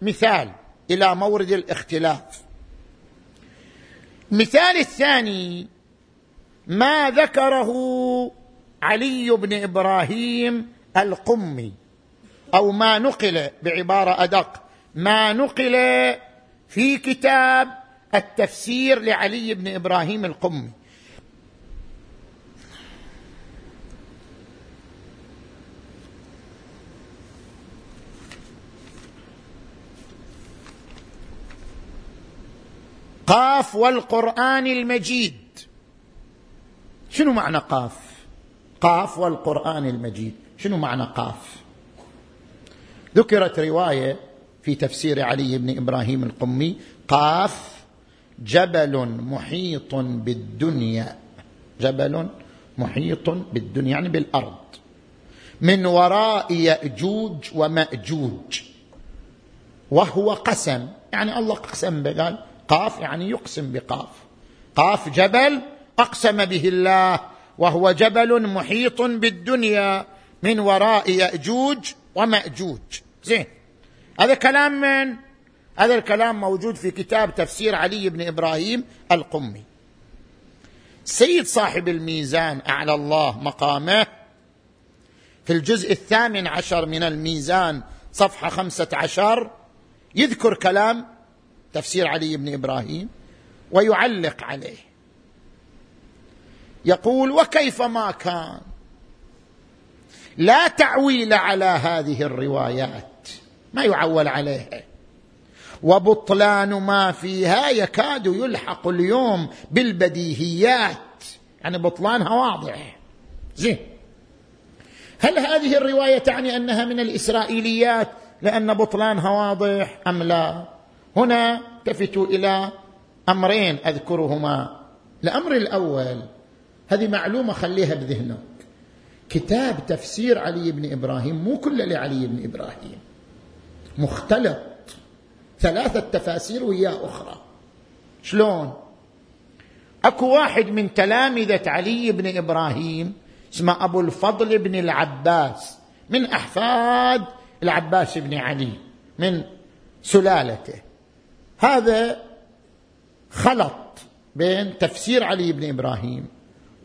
مثال إلى مورد الاختلاف. المثال الثاني ما ذكره علي بن إبراهيم القمي. أو ما نقل بعبارة أدق ما نقل في كتاب التفسير لعلي بن إبراهيم القمي. قاف والقرآن المجيد. شنو معنى قاف؟ قاف والقرآن المجيد. شنو معنى قاف؟ ذكرت رواية في تفسير علي بن إبراهيم القمي قاف جبل محيط بالدنيا. جبل محيط بالدنيا يعني بالأرض. من وراء يأجوج ومأجوج. وهو قسم يعني الله اقسم قال قاف يعني يقسم بقاف. قاف جبل أقسم به الله وهو جبل محيط بالدنيا. من وراء يأجوج ومأجوج. زين. هذا كلام من؟ هذا الكلام موجود في كتاب تفسير علي بن إبراهيم القمي. سيد صاحب الميزان أعلى الله مقامه. في الجزء الثامن عشر من الميزان صفحة خمسة عشر يذكر كلام تفسير علي بن إبراهيم ويعلق عليه. يقول وكيف ما كان؟ لا تعويل على هذه الروايات. ما يعول عليها. وبطلان ما فيها يكاد يلحق اليوم بالبديهيات. يعني بطلانها واضح زين. هل هذه الرواية تعني أنها من الإسرائيليات لأن بطلانها واضح أم لا؟ هنا التفتوا إلى أمرين أذكرهما. الأمر الأول هذه معلومة خليها بذهنك. كتاب تفسير علي بن إبراهيم مو كله لعلي بن إبراهيم. مختلط. ثلاثة تفاسير وياه أخرى. شلون؟ أكو واحد من تلامذة علي بن إبراهيم اسمه أبو الفضل بن العباس من أحفاد العباس بن علي من سلالته. هذا خلط بين تفسير علي بن إبراهيم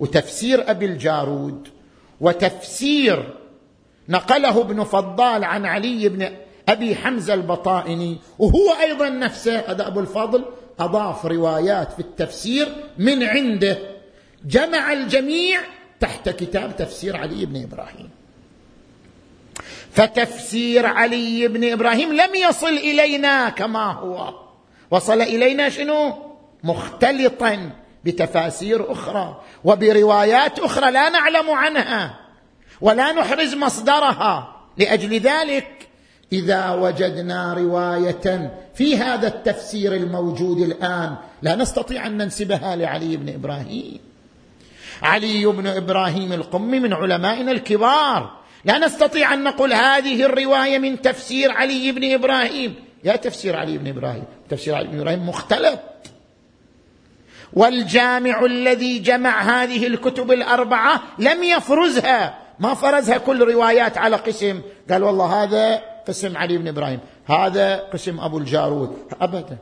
وتفسير أبي الجارود وتفسير نقله ابن فضال عن علي بن أبي حمزة البطائني وهو أيضا نفسه هذا أبو الفضل أضاف روايات في التفسير من عنده. جمع الجميع تحت كتاب تفسير علي بن إبراهيم. فتفسير علي بن إبراهيم لم يصل إلينا كما هو. وصل إلينا شنو؟ مختلطا بتفاسير أخرى وبروايات أخرى لا نعلم عنها ولا نحرز مصدرها. لأجل ذلك إذا وجدنا رواية في هذا التفسير الموجود الآن لا نستطيع أن ننسبها لعلي بن إبراهيم. علي بن إبراهيم القمي من علمائنا الكبار. لا نستطيع أن نقول هذه الرواية من تفسير علي بن إبراهيم. يا تفسير علي بن إبراهيم. تفسير علي بن إبراهيم مختلف. والجامع الذي جمع هذه الكتب الأربعة لم يفرزها. ما فرزها كل روايات على قسم. قال والله هذا قسم علي بن إبراهيم. هذا قسم أبو الجارود. ابدا.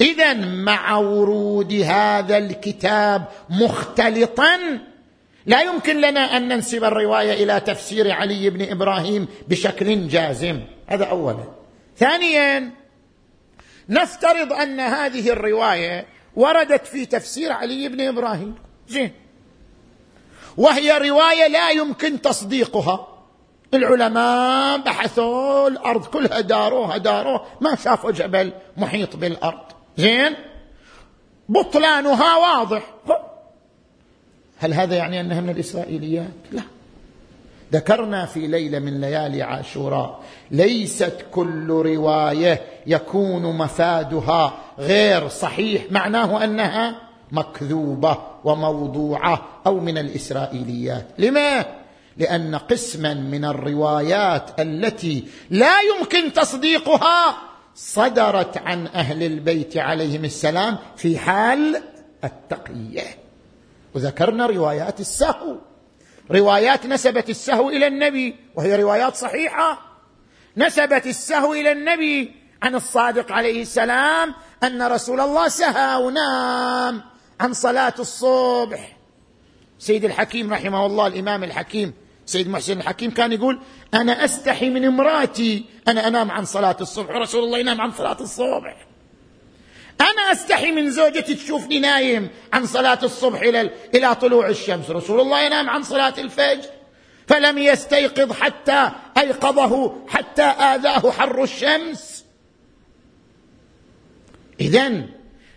اذا مع ورود هذا الكتاب مختلطا لا يمكن لنا أن ننسب الرواية إلى تفسير علي بن إبراهيم بشكل جازم. هذا اولا. ثانيا نفترض أن هذه الرواية وردت في تفسير علي بن إبراهيم. زين. وهي رواية لا يمكن تصديقها. العلماء بحثوا الأرض كلها داروها داروها ما شافوا جبل محيط بالأرض. زين؟ بطلانها واضح. هل هذا يعني أنها من الإسرائيليات؟ لا. ذكرنا في ليلة من ليالي عاشوراء ليست كل رواية يكون مفادها غير صحيح. معناه أنها مكذوبة وموضوعة أو من الإسرائيليات. لما لأن قسما من الروايات التي لا يمكن تصديقها صدرت عن أهل البيت عليهم السلام في حال التقية. وذكرنا روايات السهو. روايات نسبت السهو إلى النبي وهي روايات صحيحة. نسبت السهو إلى النبي عن الصادق عليه السلام أن رسول الله سهى ونام عن صلاة الصبح. سيد الحكيم رحمه الله الإمام الحكيم سيد محسن الحكيم كان يقول أنا أستحي من امرأتي أنا أنام عن صلاة الصبح. ورسول الله ينام عن صلاة الصبح. أنا أستحي من زوجتي تشوفني نايم عن صلاة الصبح إلى إلى طلوع الشمس. رسول الله ينام عن صلاة الفجر. فلم يستيقظ حتى أيقظه حتى آذاه حر الشمس. اذا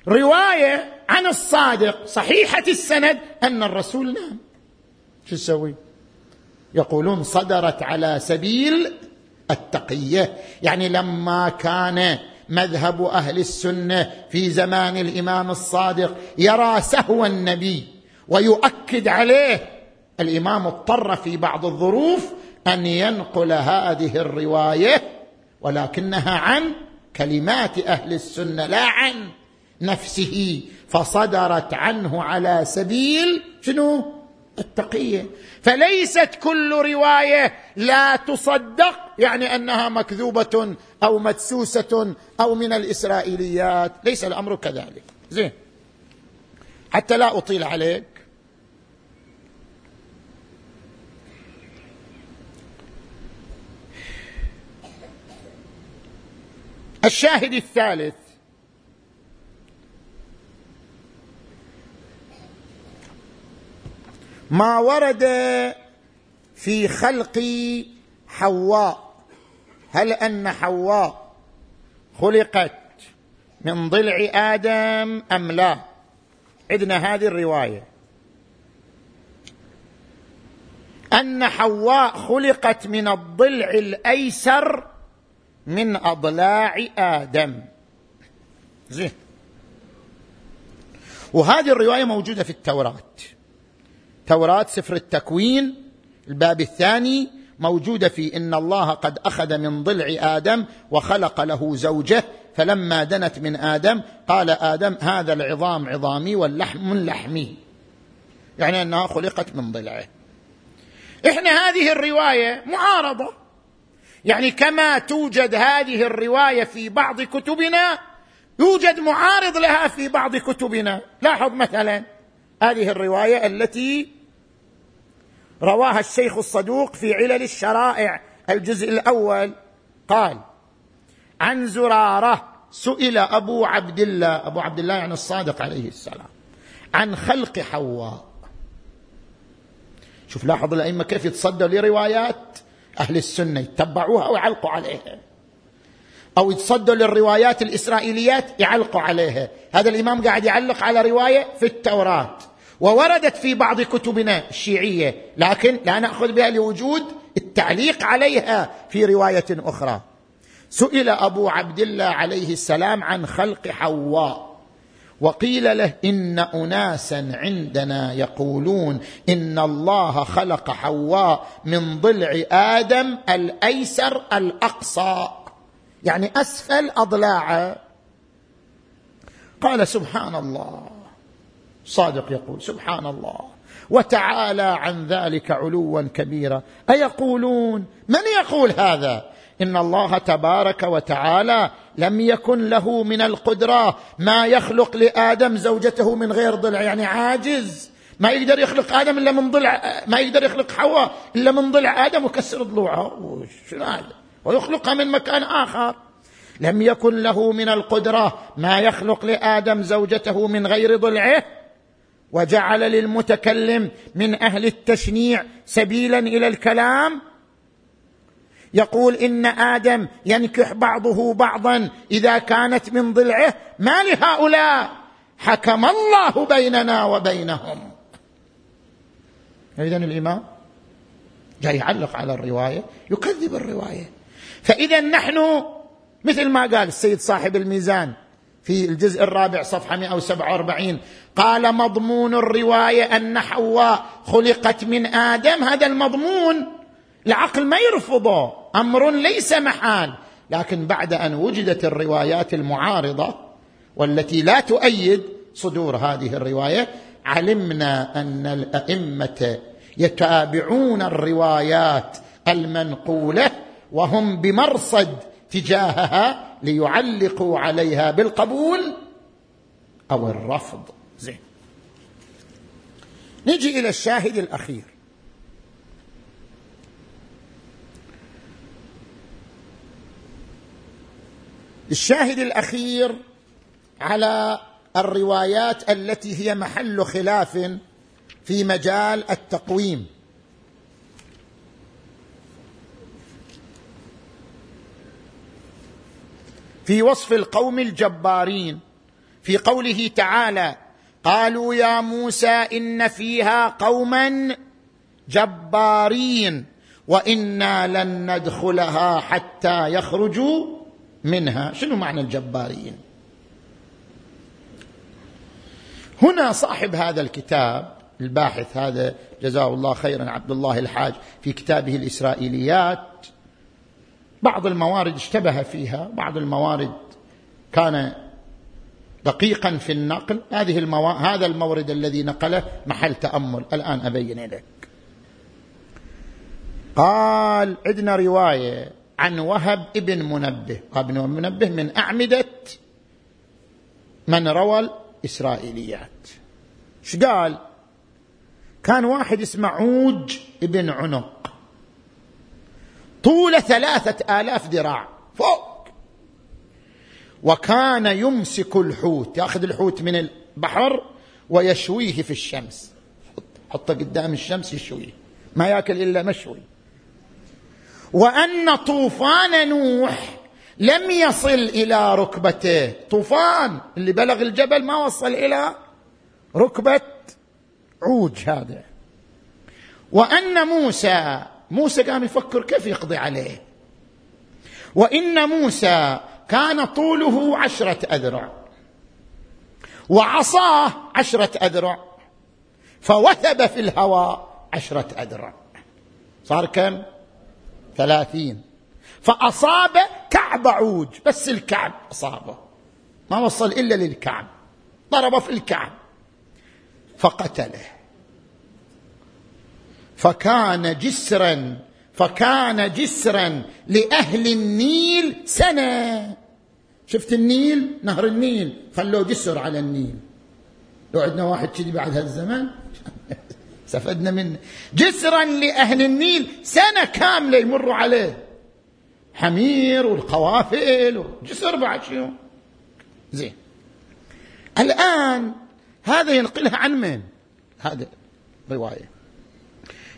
رواية عن الصادق صحيحة السند أن الرسول نام. شو تسوي؟ يقولون صدرت على سبيل التقية. يعني لما كان مذهب أهل السنة في زمان الإمام الصادق يرى سهو النبي ويؤكد عليه الإمام اضطر في بعض الظروف أن ينقل هذه الرواية ولكنها عن كلمات أهل السنة لا عن نفسه. فصدرت عنه على سبيل شنو؟ التقية. فليست كل رواية لا تصدق يعني أنها مكذوبة أو مدسوسة أو من الإسرائيليات. ليس الأمر كذلك. زين. حتى لا أطيل عليك. الشاهد الثالث. ما ورد في خلق حواء. هل أن حواء خلقت من ضلع آدم أم لا؟ عندنا هذه الرواية. أن حواء خلقت من الضلع الأيسر من أضلاع آدم. زين. وهذه الرواية موجودة في التوراة. توراة سفر التكوين الباب الثاني موجودة في إن الله قد أخذ من ضلع آدم وخلق له زوجه فلما دنت من آدم قال آدم هذا العظام عظامي واللحم من لحمي. يعني أنها خلقت من ضلعه. إحنا هذه الرواية معارضة. يعني كما توجد هذه الرواية في بعض كتبنا يوجد معارض لها في بعض كتبنا. لاحظ مثلا هذه الرواية التي رواها الشيخ الصدوق في علل الشرائع الجزء الأول. قال عن زرارة سئل أبو عبد الله أبو عبد الله يعني الصادق عليه السلام. عن خلق حواء. شوف لاحظ الأئمة كيف يتصدوا لروايات أهل السنة يتبعوها ويعلقوا عليها. أو يتصدوا للروايات الإسرائيليات يعلقوا عليها. هذا الإمام قاعد يعلق على رواية في التوراة. ووردت في بعض كتبنا الشيعية لكن لا نأخذ بها لوجود التعليق عليها في رواية أخرى. سئل أبو عبد الله عليه السلام عن خلق حواء وقيل له إن اناسا عندنا يقولون إن الله خلق حواء من ضلع آدم الأيسر الأقصى يعني أسفل أضلاعه. قال سبحان الله. صادق يقول سبحان الله. وتعالى عن ذلك علوا كبيرا. أيقولون؟ من يقول هذا؟ إن الله تبارك وتعالى لم يكن له من القدرة ما يخلق لآدم زوجته من غير ضلع. يعني عاجز. ما يقدر يخلق آدم إلا من ضلع. ما يقدر يخلق حواء إلا من ضلع آدم وكسر ضلوعها ويخلقها من مكان آخر. لم يكن له من القدرة ما يخلق لآدم زوجته من غير ضلعه وجعل للمتكلم من أهل التشنيع سبيلا إلى الكلام. يقول إن آدم ينكح بعضه بعضا إذا كانت من ضلعه. ما لهؤلاء؟ حكم الله بيننا وبينهم. اذا الإمام جاي يعلق على الرواية يكذب الرواية. فإذا نحن مثل ما قال السيد صاحب الميزان في الجزء الرابع صفحة 147 قال مضمون الرواية أن حواء خلقت من آدم هذا المضمون العقل ما يرفضه أمر ليس محال. لكن بعد أن وجدت الروايات المعارضة والتي لا تؤيد صدور هذه الرواية علمنا أن الأئمة يتابعون الروايات المنقولة وهم بمرصد تجاهها ليعلقوا عليها بالقبول أو الرفض. نجي إلى الشاهد الأخير. الشاهد الأخير على الروايات التي هي محل خلاف في مجال التقويم. في وصف القوم الجبارين في قوله تعالى قالوا يا موسى إن فيها قوما جبارين وإنا لن ندخلها حتى يخرجوا منها. شنو معنى الجبارين؟ هنا صاحب هذا الكتاب الباحث هذا جزاه الله خيرا عبد الله الحاج في كتابه الإسرائيليات بعض الموارد اشتبه فيها بعض الموارد كان دقيقا في النقل. هذه المو... هذا المورد الذي نقله محل تأمل. الآن أبين لك قال عندنا رواية عن وهب ابن منبه. ابن منبه من أعمدة من روى الإسرائيليات. إيش قال؟ كان واحد اسمه عوج ابن عنق. طول ثلاثة آلاف ذراع. فوق. وكان يمسك الحوت ياخذ الحوت من البحر ويشويه في الشمس. حطه قدام الشمس يشويه ما ياكل إلا مشوي. وأن طوفان نوح لم يصل إلى ركبته. طوفان اللي بلغ الجبل ما وصل إلى ركبة عوج هذا. وأن موسى موسى قام يفكر كيف يقضي عليه. وإن موسى كان طوله عشرة أذرع. وعصاه عشرة أذرع. فوثب في الهواء عشرة أذرع. صار كم؟ ثلاثين. فأصاب كعب عوج. بس الكعب أصابه. ما وصل إلا للكعب. ضرب في الكعب. فقتله. فكان جسرا فكان جسرا لأهل النيل سنة. شفت النيل؟ نهر النيل. خلوه جسر على النيل. لو عندنا واحد كذي بعد هالزمن <laughs> استفدنا منه. جسرا لأهل النيل سنة كاملة يمروا عليه. حمير والقوافل وجسر بعد شنو؟ زين. الآن هذا ينقلها عن من؟ هذا رواية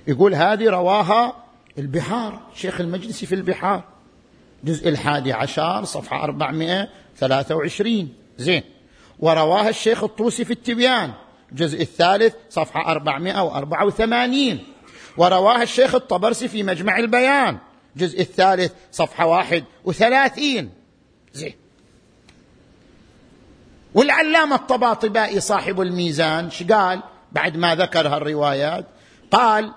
يقول هذه رواها البحار شيخ المجلسي في البحار. جزء الحادي عشر صفحة أربعمائة ثلاثة وعشرين. زين. ورواها الشيخ الطوسي في التبيان. الجزء الثالث صفحة أربعمائة وأربعة وثمانين. ورواها الشيخ الطبرسي في مجمع البيان. الجزء الثالث صفحة واحد وثلاثين. زين. والعلامة الطباطبائي صاحب الميزان قال بعد ما ذكر هالروايات قال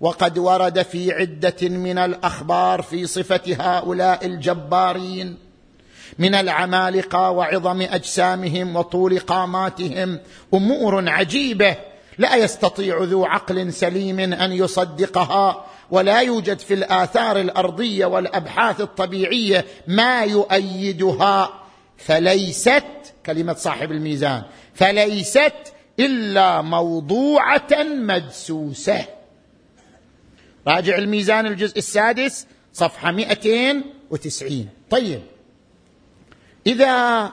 وقد ورد في عدة من الأخبار في صفة هؤلاء الجبارين من العمالقة وعظم أجسامهم وطول قاماتهم. أمور عجيبة. لا يستطيع ذو عقل سليم أن يصدقها ولا يوجد في الآثار الأرضية والأبحاث الطبيعية ما يؤيدها. فليست كلمة صاحب الميزان فليست إلا موضوعة مدسوسه راجع الميزان الجزء السادس صفحة 290 طيب. إذا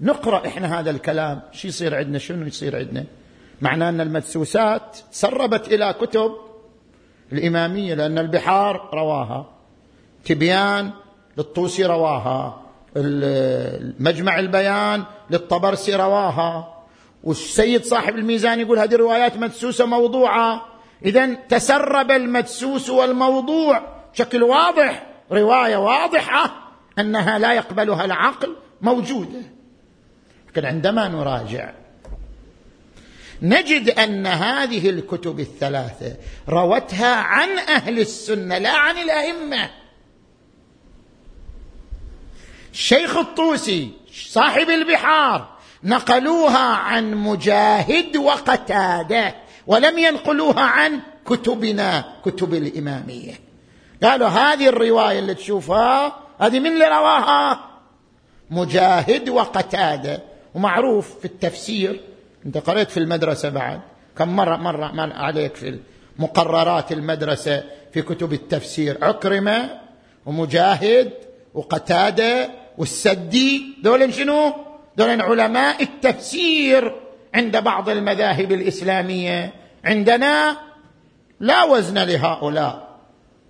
نقرأ إحنا هذا الكلام شو يصير عندنا؟ شنو يصير عندنا؟ معناه أن المدسوسات تسربت إلى كتب الإمامية لأن البحار رواها. تبيان للطوسي رواها. المجمع البيان للطبرسي رواها. والسيد صاحب الميزان يقول هذه روايات مدسوسة موضوعة. إذا تسرب المدسوس والموضوع. بشكل واضح رواية واضحة أنها لا يقبلها العقل موجودة. لكن عندما نراجع نجد أن هذه الكتب الثلاثة روتها عن أهل السنة لا عن الأئمة. الشيخ الطوسي صاحب البحار نقلوها عن مجاهد وقتادة. ولم ينقلوها عن كتبنا كتب الإمامية. قالوا هذه الرواية اللي تشوفها هذه من اللي رواها؟ مجاهد وقتادة. ومعروف في التفسير انت قريت في المدرسة بعد كم مرة مرة مر عليك في مقررات المدرسة في كتب التفسير. عكرمة ومجاهد وقتادة والسدي دول شنو؟ دول علماء التفسير عند بعض المذاهب الإسلامية. عندنا لا وزن لهؤلاء.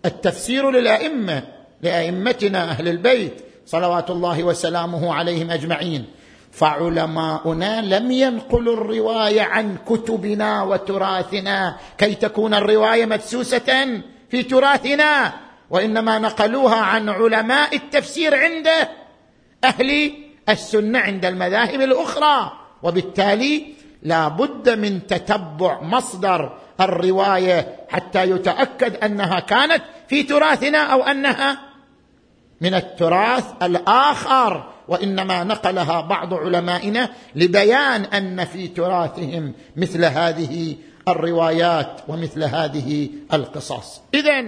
التفسير للأئمة لأئمتنا أهل البيت صلوات الله وسلامه عليهم أجمعين. فعلماؤنا لم ينقلوا الرواية عن كتبنا وتراثنا. كي تكون الرواية مدسوسة في تراثنا وإنما نقلوها عن علماء التفسير عند أهل السنة عند المذاهب الأخرى. وبالتالي لا بد من تتبع مصدر الرواية حتى يتأكد أنها كانت في تراثنا أو أنها من التراث الآخر وإنما نقلها بعض علمائنا لبيان أن في تراثهم مثل هذه الروايات ومثل هذه القصص. اذا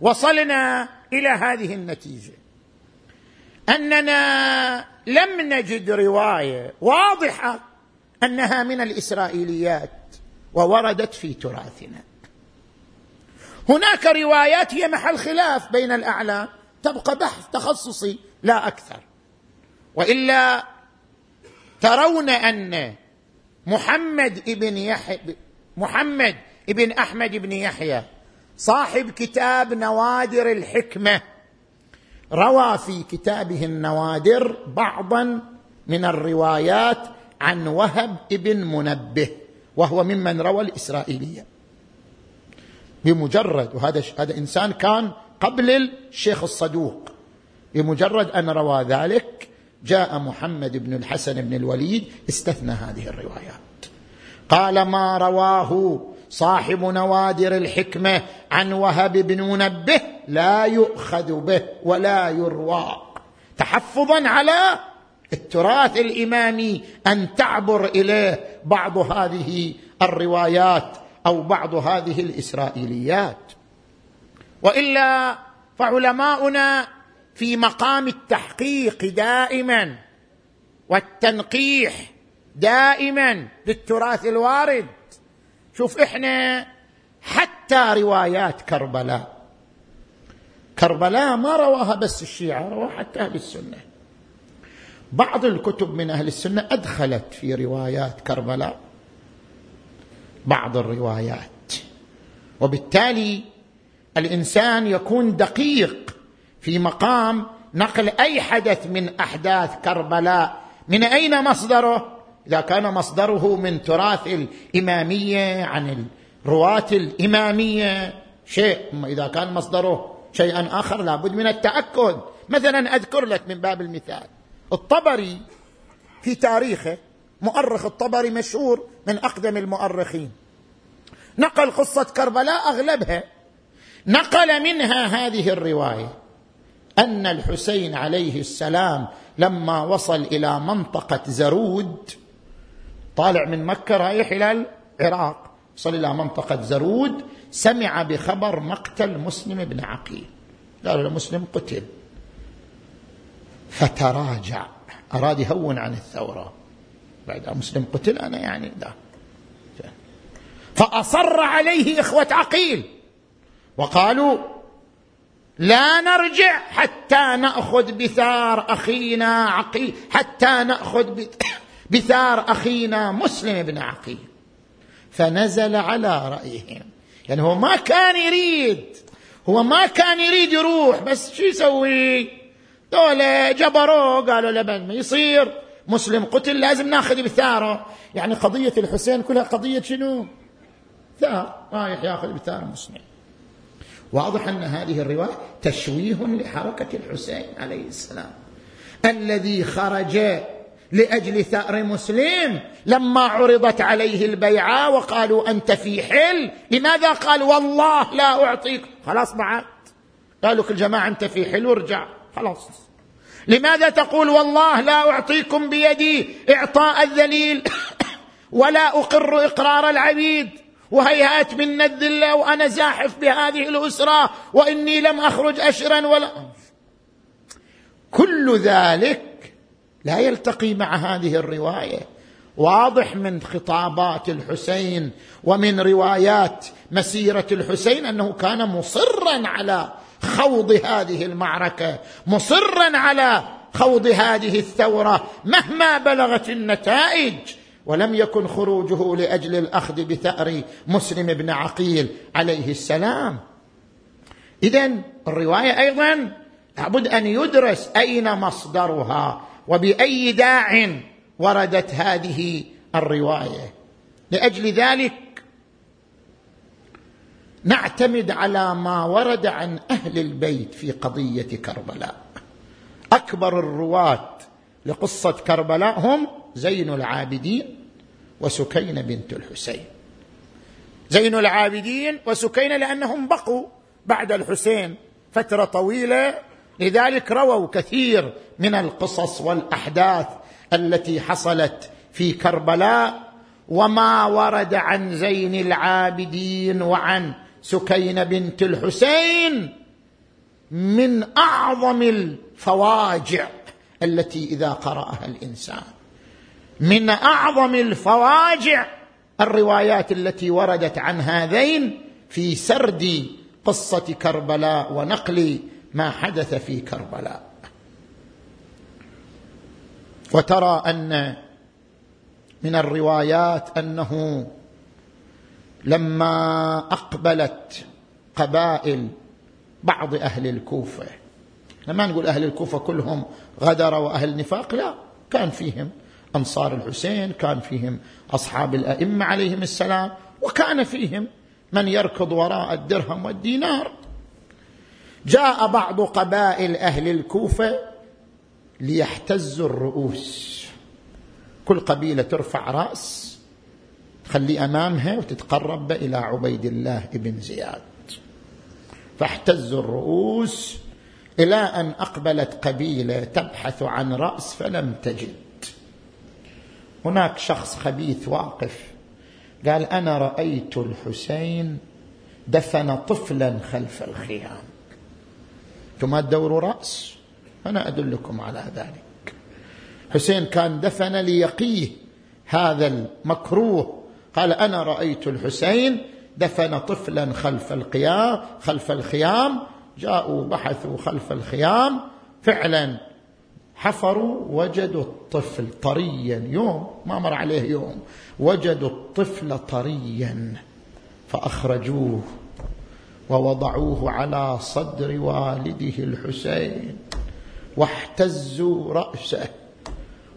وصلنا إلى هذه النتيجة. أننا لم نجد رواية واضحة أنها من الإسرائيليات ووردت في تراثنا. هناك روايات هي محل خلاف بين الاعلام تبقى بحث تخصصي لا أكثر. وإلا ترون أن محمد ابن يحيى محمد ابن أحمد بن يحيى صاحب كتاب نوادر الحكمة روى في كتابه النوادر بعضا من الروايات عن وهب ابن منبه وهو ممن روى الإسرائيلية. بمجرد وهذا هذا إنسان كان قبل الشيخ الصدوق. بمجرد أن روى ذلك جاء محمد بن الحسن بن الوليد استثنى هذه الروايات. قال ما رواه صاحب نوادر الحكمة عن وهب بن منبه لا يؤخذ به ولا يروى. تحفظا على التراث الإمامي أن تعبر إليه بعض هذه الروايات أو بعض هذه الإسرائيليات. وإلا فعلماؤنا في مقام التحقيق دائما والتنقيح دائما للتراث الوارد. شوف إحنا حتى روايات كربلاء كربلاء ما رواها بس الشيعة رواها حتى أهل السنة. بعض الكتب من أهل السنة أدخلت في روايات كربلاء. بعض الروايات. وبالتالي الإنسان يكون دقيق في مقام نقل أي حدث من أحداث كربلاء. من أين مصدره؟ إذا كان مصدره من تراث الإمامية عن الرواة الإمامية. شيء إذا كان مصدره شيئا آخر لابد من التأكد. مثلا أذكر لك من باب المثال. الطبري في تاريخه مؤرخ الطبري مشهور من أقدم المؤرخين. نقل قصة كربلاء أغلبها نقل منها هذه الرواية أن الحسين عليه السلام لما وصل إلى منطقة زرود طالع من مكة رايح إلى العراق وصل إلى منطقة زرود سمع بخبر مقتل مسلم بن عقيل. قالوا له مسلم قتل. فتراجع. أراد يهون عن الثورة. بعد مسلم قتل أنا يعني ده فأصر عليه إخوة عقيل. وقالوا لا نرجع حتى نأخذ بثار أخينا عقيل حتى نأخذ بثار أخينا مسلم بن عقيل. فنزل على رأيهم. يعني هو ما كان يريد هو ما كان يريد يروح بس شو يسوي؟ دولة جبروه قالوا لبن ما يصير. مسلم قتل لازم ناخذ بثاره. يعني قضية الحسين كلها قضية شنو؟ ثار. رايح ياخذ بثار مسلم. واضح أن هذه الرواية تشويه لحركة الحسين عليه السلام. الذي خرج لأجل ثار مسلم لما عرضت عليه البيعة وقالوا أنت في حل. لماذا؟ قال والله لا أعطيك. خلاص بعد. قالوا كل جماعة أنت في حل وارجع. خلاص. لماذا تقول والله لا أعطيكم بيدي إعطاء الذليل <coughs> ولا أقر إقرار العبيد وهيهات من الذله وأنا زاحف بهذه الأسرة وإني لم أخرج أشرا ولا كل ذلك لا يلتقي مع هذه الرواية. واضح من خطابات الحسين ومن روايات مسيرة الحسين أنه كان مصرا على خوض هذه المعركة مصرا على خوض هذه الثورة مهما بلغت النتائج ولم يكن خروجه لأجل الأخذ بثأر مسلم بن عقيل عليه السلام. اذا الرواية أيضا لابد أن يدرس أين مصدرها وبأي داع وردت هذه الرواية. لأجل ذلك نعتمد على ما ورد عن أهل البيت في قضية كربلاء. أكبر الرواة لقصة كربلاء هم زين العابدين وسكينة بنت الحسين. زين العابدين وسكينة لأنهم بقوا بعد الحسين فترة طويلة. لذلك رووا كثير من القصص والأحداث التي حصلت في كربلاء وما ورد عن زين العابدين وعن سكين بنت الحسين من أعظم الفواجع التي إذا قرأها الإنسان. من أعظم الفواجع الروايات التي وردت عن هذين في سرد قصة كربلاء ونقل ما حدث في كربلاء. وترى أن من الروايات أنه لما أقبلت قبائل بعض أهل الكوفة لما نقول أهل الكوفة كلهم غدر وأهل نفاق لا كان فيهم أنصار الحسين كان فيهم أصحاب الأئمة عليهم السلام وكان فيهم من يركض وراء الدرهم والدينار. جاء بعض قبائل أهل الكوفة ليحتزوا الرؤوس. كل قبيلة ترفع رأس تخليه أمامها وتتقرب إلى عبيد الله بن زياد. فاحتزوا الرؤوس إلى أن أقبلت قبيلة تبحث عن رأس فلم تجد. هناك شخص خبيث واقف قال أنا رأيت الحسين دفن طفلا خلف الخيام. ثم تدوروا رأس. أنا أدلكم على ذلك. حسين كان دفن ليقيه هذا المكروه قال أنا رأيت الحسين دفن طفلا خلف القيام خلف الخيام جاءوا بحثوا خلف الخيام فعلا حفروا وجدوا الطفل طريا يوم ما مر عليه يوم وجدوا الطفل طريا فأخرجوه ووضعوه على صدر والده الحسين واحتزوا رأسه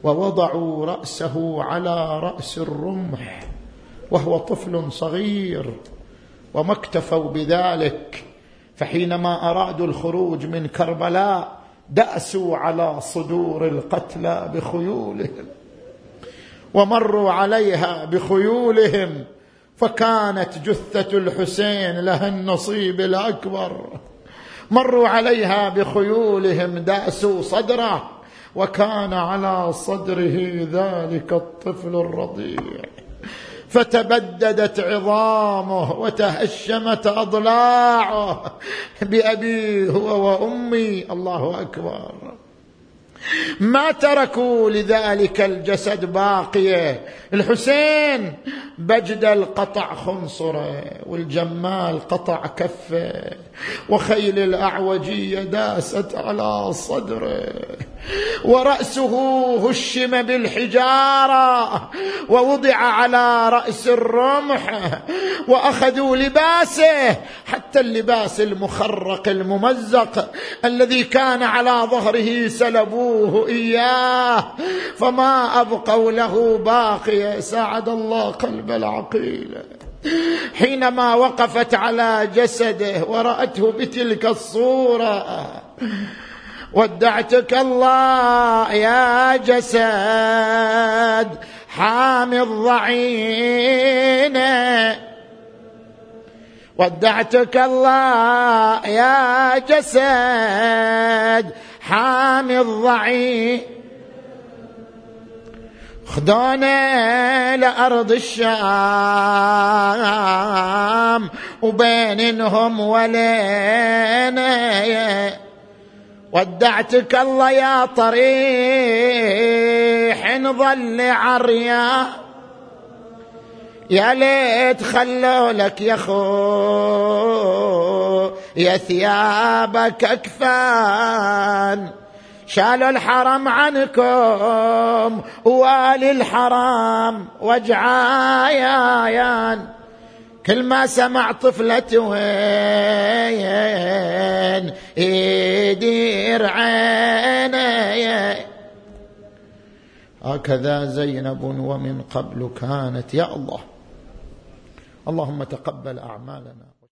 ووضعوا رأسه على رأس الرمح. وهو طفل صغير وما اكتفوا بذلك فحينما أرادوا الخروج من كربلاء دأسوا على صدور القتلى بخيولهم ومروا عليها بخيولهم فكانت جثة الحسين لها النصيب الأكبر. مروا عليها بخيولهم دأسوا صدره وكان على صدره ذلك الطفل الرضيع. فتبددت عظامه وتهشمت أضلاعه بابي هو وأمي. الله أكبر. ما تركوا لذلك الجسد باقية. الحسين بجدل قطع خنصرة والجمال قطع كفة وخيل الأعوجية داست على صدره ورأسه هشم بالحجارة ووضع على رأس الرمح وأخذوا لباسه حتى اللباس المخرق الممزق الذي كان على ظهره سلبوه. إياه فما أبقوا له باقيه ساعد الله قلب العقيل. حينما وقفت على جسده ورأته بتلك الصورة ودعتك الله يا جسد حامي الضعين. ودعتك الله يا جسد حامي الضعين خدونا لأرض الشام وبينهم ولينا. ودعتك الله يا طريح نظل عريا. يا ليت خلوا لك يا خو يا ثيابك أكفان. شالوا الحرم عنكم والي الحرام وجعايان كل ما سمع طفلة وين يدير عيني هكذا زينب ومن قبل كانت يا الله. اللهم تقبل أعمالنا.